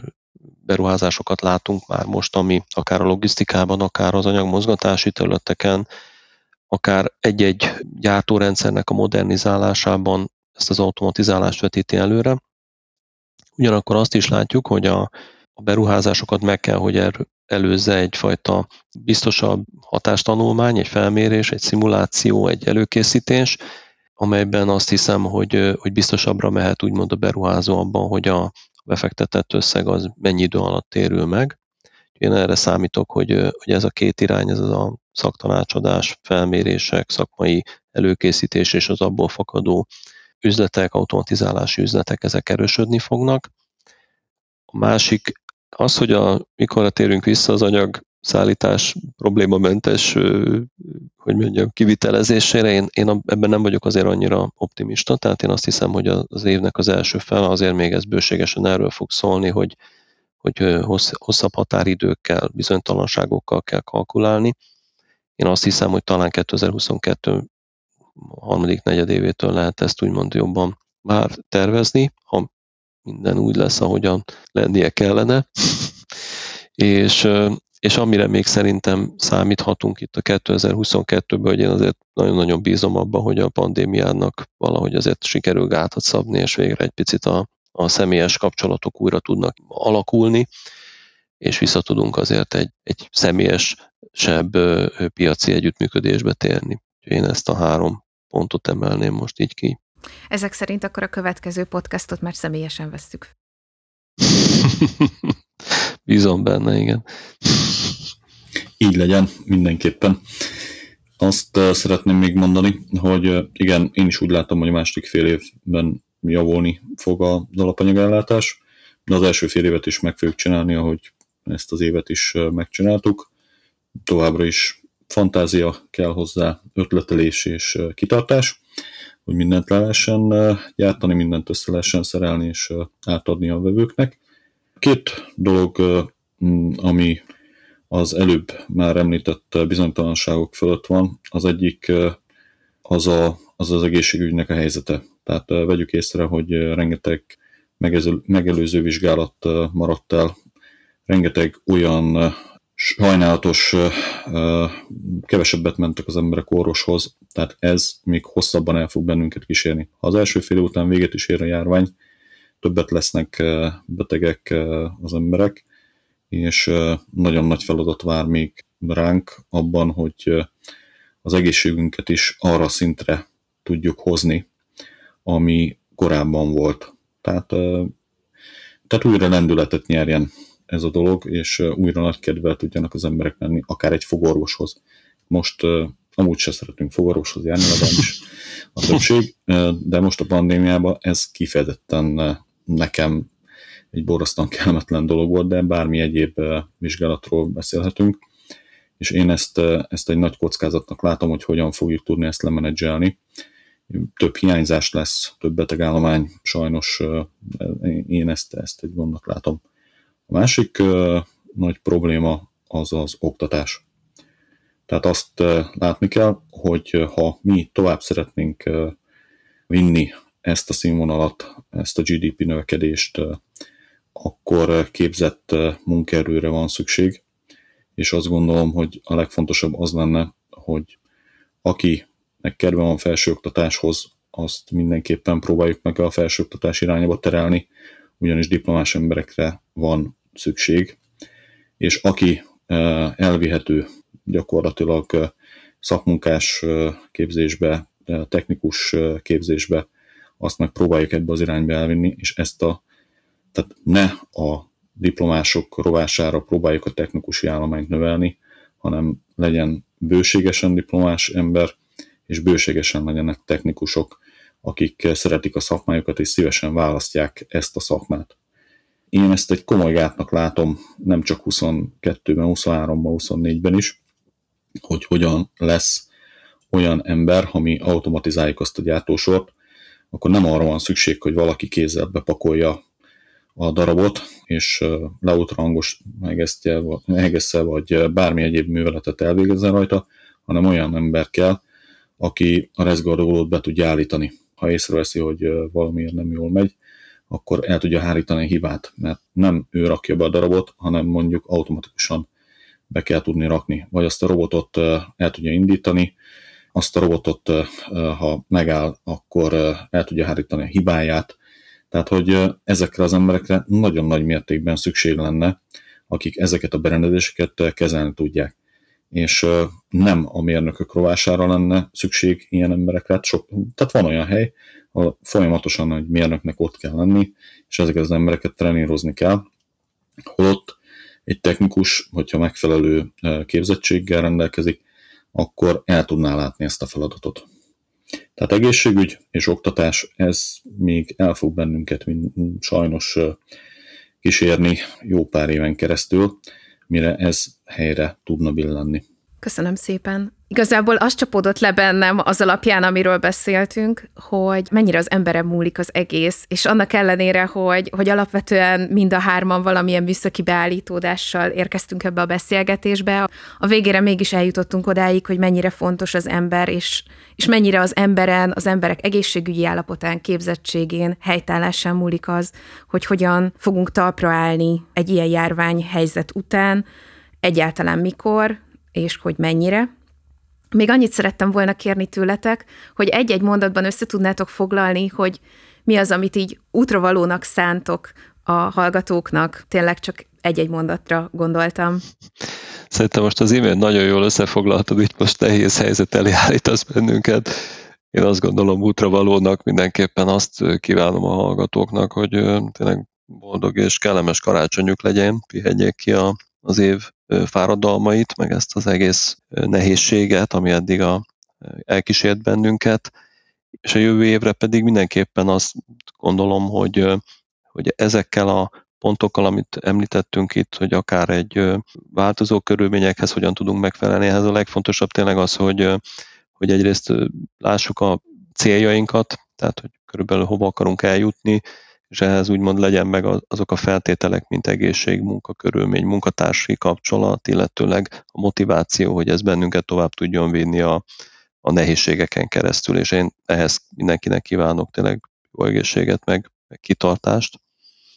beruházásokat látunk már most, ami akár a logisztikában, akár az anyagmozgatási területeken, akár egy-egy gyártórendszernek a modernizálásában ezt az automatizálást vetíti előre. Ugyanakkor azt is látjuk, hogy a, a beruházásokat meg kell, hogy er, előzze egyfajta biztosabb hatástanulmány, egy felmérés, egy szimuláció, egy előkészítés, amelyben azt hiszem, hogy, hogy biztosabbra mehet úgymond a beruházó abban, hogy a befektetett összeg az mennyi idő alatt térül meg. Én erre számítok, hogy, hogy ez a két irány, ez a szaktanácsadás, felmérések, szakmai előkészítés és az abból fakadó üzletek, automatizálási üzletek, ezek erősödni fognak. A másik az, hogy a, mikor térünk vissza az anyag szállítás problémamentes, hogy mondjam, kivitelezésére, én, én ebben nem vagyok azért annyira optimista, tehát én azt hiszem, hogy az évnek az első fel azért még ez bőségesen erről fog szólni, hogy, hogy hossz, hosszabb határidőkkel, bizonytalanságokkal kell kalkulálni. Én azt hiszem, hogy talán 2022 harmadik negyedévétől lehet ezt úgymond jobban már tervezni, ha minden úgy lesz, ahogyan lennie kellene. és, és amire még szerintem számíthatunk itt a 2022-ben, hogy én azért nagyon-nagyon bízom abban, hogy a pandémiának valahogy azért sikerül gátat szabni, és végre egy picit a, a személyes kapcsolatok újra tudnak alakulni, és vissza tudunk azért egy, egy személyesebb piaci együttműködésbe térni. Én ezt a három pontot emelném most így ki. Ezek szerint akkor a következő podcastot már személyesen vesztük. Bízom benne, igen. Így legyen, mindenképpen. Azt szeretném még mondani, hogy igen, én is úgy látom, hogy a második fél évben javulni fog az alapanyagellátás, de az első fél évet is meg fogjuk csinálni, ahogy ezt az évet is megcsináltuk. Továbbra is fantázia kell hozzá, ötletelés és kitartás, hogy mindent le lehessen gyártani, mindent össze lehessen szerelni és átadni a vevőknek. Két dolog, ami az előbb már említett bizonytalanságok fölött van, az egyik az a, az, az egészségügynek a helyzete. Tehát vegyük észre, hogy rengeteg megelőző vizsgálat maradt el, rengeteg olyan sajnálatos, kevesebbet mentek az emberek orvoshoz, tehát ez még hosszabban el fog bennünket kísérni. Ha az első fél után véget is ér a járvány, többet lesznek betegek az emberek, és nagyon nagy feladat vár még ránk abban, hogy az egészségünket is arra szintre tudjuk hozni, ami korábban volt. Tehát, tehát újra lendületet nyerjen ez a dolog, és újra nagy kedvel tudjanak az emberek menni, akár egy fogorvoshoz. Most amúgy se szeretünk fogorvoshoz járni, legalábbis a többség, de most a pandémiában ez kifejezetten nekem egy borzasztóan kellemetlen dolog volt, de bármi egyéb vizsgálatról beszélhetünk, és én ezt, ezt egy nagy kockázatnak látom, hogy hogyan fogjuk tudni ezt lemenedzselni. Több hiányzás lesz, több betegállomány, sajnos én ezt, ezt egy gondnak látom. A másik nagy probléma az az oktatás. Tehát azt látni kell, hogy ha mi tovább szeretnénk vinni ezt a színvonalat, ezt a GDP növekedést, akkor képzett munkaerőre van szükség, és azt gondolom, hogy a legfontosabb az lenne, hogy akinek kedve van felsőoktatáshoz, azt mindenképpen próbáljuk meg a felsőoktatás irányába terelni, ugyanis diplomás emberekre van szükség, és aki elvihető gyakorlatilag szakmunkás képzésbe, technikus képzésbe, azt meg próbáljuk ebbe az irányba elvinni, és ezt a, tehát ne a diplomások rovására próbáljuk a technikusi állományt növelni, hanem legyen bőségesen diplomás ember, és bőségesen legyenek technikusok, akik szeretik a szakmájukat, és szívesen választják ezt a szakmát. Én ezt egy komoly gátnak látom, nem csak 22-ben, 23-ban, 24-ben is, hogy hogyan lesz olyan ember, ha mi automatizáljuk azt a gyártósort, akkor nem arra van szükség, hogy valaki kézzel bepakolja a darabot, és leutrangos megesztje, vagy bármi egyéb műveletet elvégezzen rajta, hanem olyan ember kell, aki a rezgardolót be tudja állítani. Ha észreveszi, hogy valamiért nem jól megy, akkor el tudja hárítani a hibát, mert nem ő rakja be a darabot, hanem mondjuk automatikusan be kell tudni rakni. Vagy azt a robotot el tudja indítani, azt a robotot, ha megáll, akkor el tudja hárítani a hibáját. Tehát, hogy ezekre az emberekre nagyon nagy mértékben szükség lenne, akik ezeket a berendezéseket kezelni tudják. És nem a mérnökök rovására lenne szükség ilyen emberekre. Sok, tehát van olyan hely, ahol folyamatosan egy mérnöknek ott kell lenni, és ezeket az embereket trenírozni kell, holott egy technikus, hogyha megfelelő képzettséggel rendelkezik, akkor el tudná látni ezt a feladatot. Tehát egészségügy és oktatás, ez még el fog bennünket sajnos kísérni jó pár éven keresztül, mire ez helyre tudna billenni. Köszönöm szépen. Igazából az csapódott le bennem az alapján, amiről beszéltünk, hogy mennyire az embere múlik az egész, és annak ellenére, hogy, hogy alapvetően mind a hárman valamilyen műszaki beállítódással érkeztünk ebbe a beszélgetésbe, a végére mégis eljutottunk odáig, hogy mennyire fontos az ember, és, és mennyire az emberen, az emberek egészségügyi állapotán, képzettségén, helytállásán múlik az, hogy hogyan fogunk talpra állni egy ilyen járvány helyzet után, egyáltalán mikor, és hogy mennyire. Még annyit szerettem volna kérni tőletek, hogy egy-egy mondatban össze tudnátok foglalni, hogy mi az, amit így útravalónak szántok a hallgatóknak. Tényleg csak egy-egy mondatra gondoltam. Szerintem most az e nagyon jól összefoglaltad, itt most nehéz helyzet elé állítasz bennünket. Én azt gondolom útravalónak mindenképpen azt kívánom a hallgatóknak, hogy tényleg boldog és kellemes karácsonyuk legyen, pihenjék ki a, az év fáradalmait, meg ezt az egész nehézséget, ami eddig a, elkísért bennünket, és a jövő évre pedig mindenképpen azt gondolom, hogy, hogy ezekkel a pontokkal, amit említettünk itt, hogy akár egy változó körülményekhez hogyan tudunk megfelelni, ehhez a legfontosabb tényleg az, hogy, hogy egyrészt lássuk a céljainkat, tehát hogy körülbelül hova akarunk eljutni, és ehhez úgymond legyen meg azok a feltételek, mint egészség, munkakörülmény, munkatársi kapcsolat, illetőleg a motiváció, hogy ez bennünket tovább tudjon vinni a, a nehézségeken keresztül, és én ehhez mindenkinek kívánok tényleg jó egészséget, meg, meg kitartást.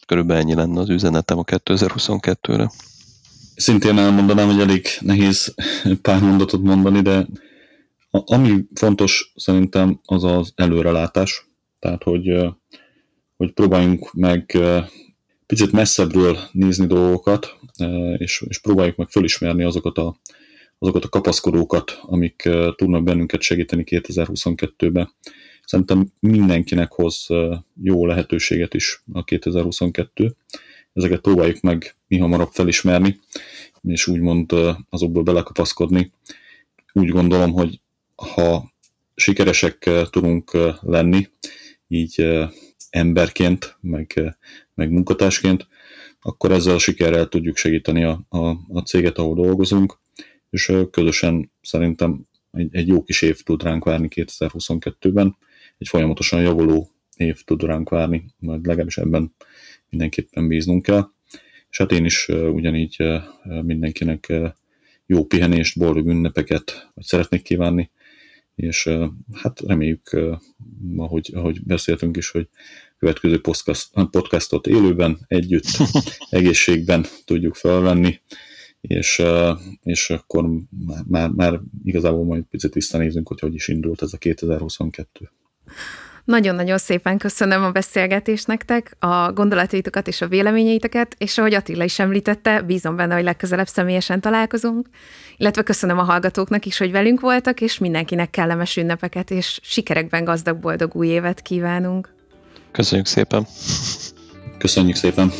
Körülbelül ennyi lenne az üzenetem a 2022-re. Szintén elmondanám, hogy elég nehéz pár mondatot mondani, de ami fontos szerintem az az előrelátás. Tehát, hogy hogy próbáljunk meg picit messzebbről nézni dolgokat, és, és próbáljuk meg fölismerni azokat a, azokat a kapaszkodókat, amik tudnak bennünket segíteni 2022-ben. Szerintem mindenkinek hoz jó lehetőséget is a 2022. Ezeket próbáljuk meg mi hamarabb felismerni, és úgymond azokból belekapaszkodni. Úgy gondolom, hogy ha sikeresek tudunk lenni, így emberként, meg, meg munkatársként, akkor ezzel a sikerrel tudjuk segíteni a, a, a céget, ahol dolgozunk, és közösen szerintem egy, egy jó kis év tud ránk várni 2022-ben, egy folyamatosan javuló év tud ránk várni, majd legalábbis ebben mindenképpen bíznunk kell. És hát én is ugyanígy mindenkinek jó pihenést, boldog ünnepeket, vagy szeretnék kívánni, és hát reméljük, ahogy, ahogy beszéltünk is, hogy következő podcast, podcastot élőben, együtt, egészségben tudjuk felvenni, és, és akkor már, már igazából majd picit visszanézünk, hogy hogy is indult ez a 2022. Nagyon-nagyon szépen köszönöm a beszélgetést nektek, a gondolataitokat és a véleményeiteket, és ahogy Attila is említette, bízom benne, hogy legközelebb személyesen találkozunk, illetve köszönöm a hallgatóknak is, hogy velünk voltak, és mindenkinek kellemes ünnepeket és sikerekben gazdag, boldog új évet kívánunk. Köszönjük szépen! Köszönjük szépen!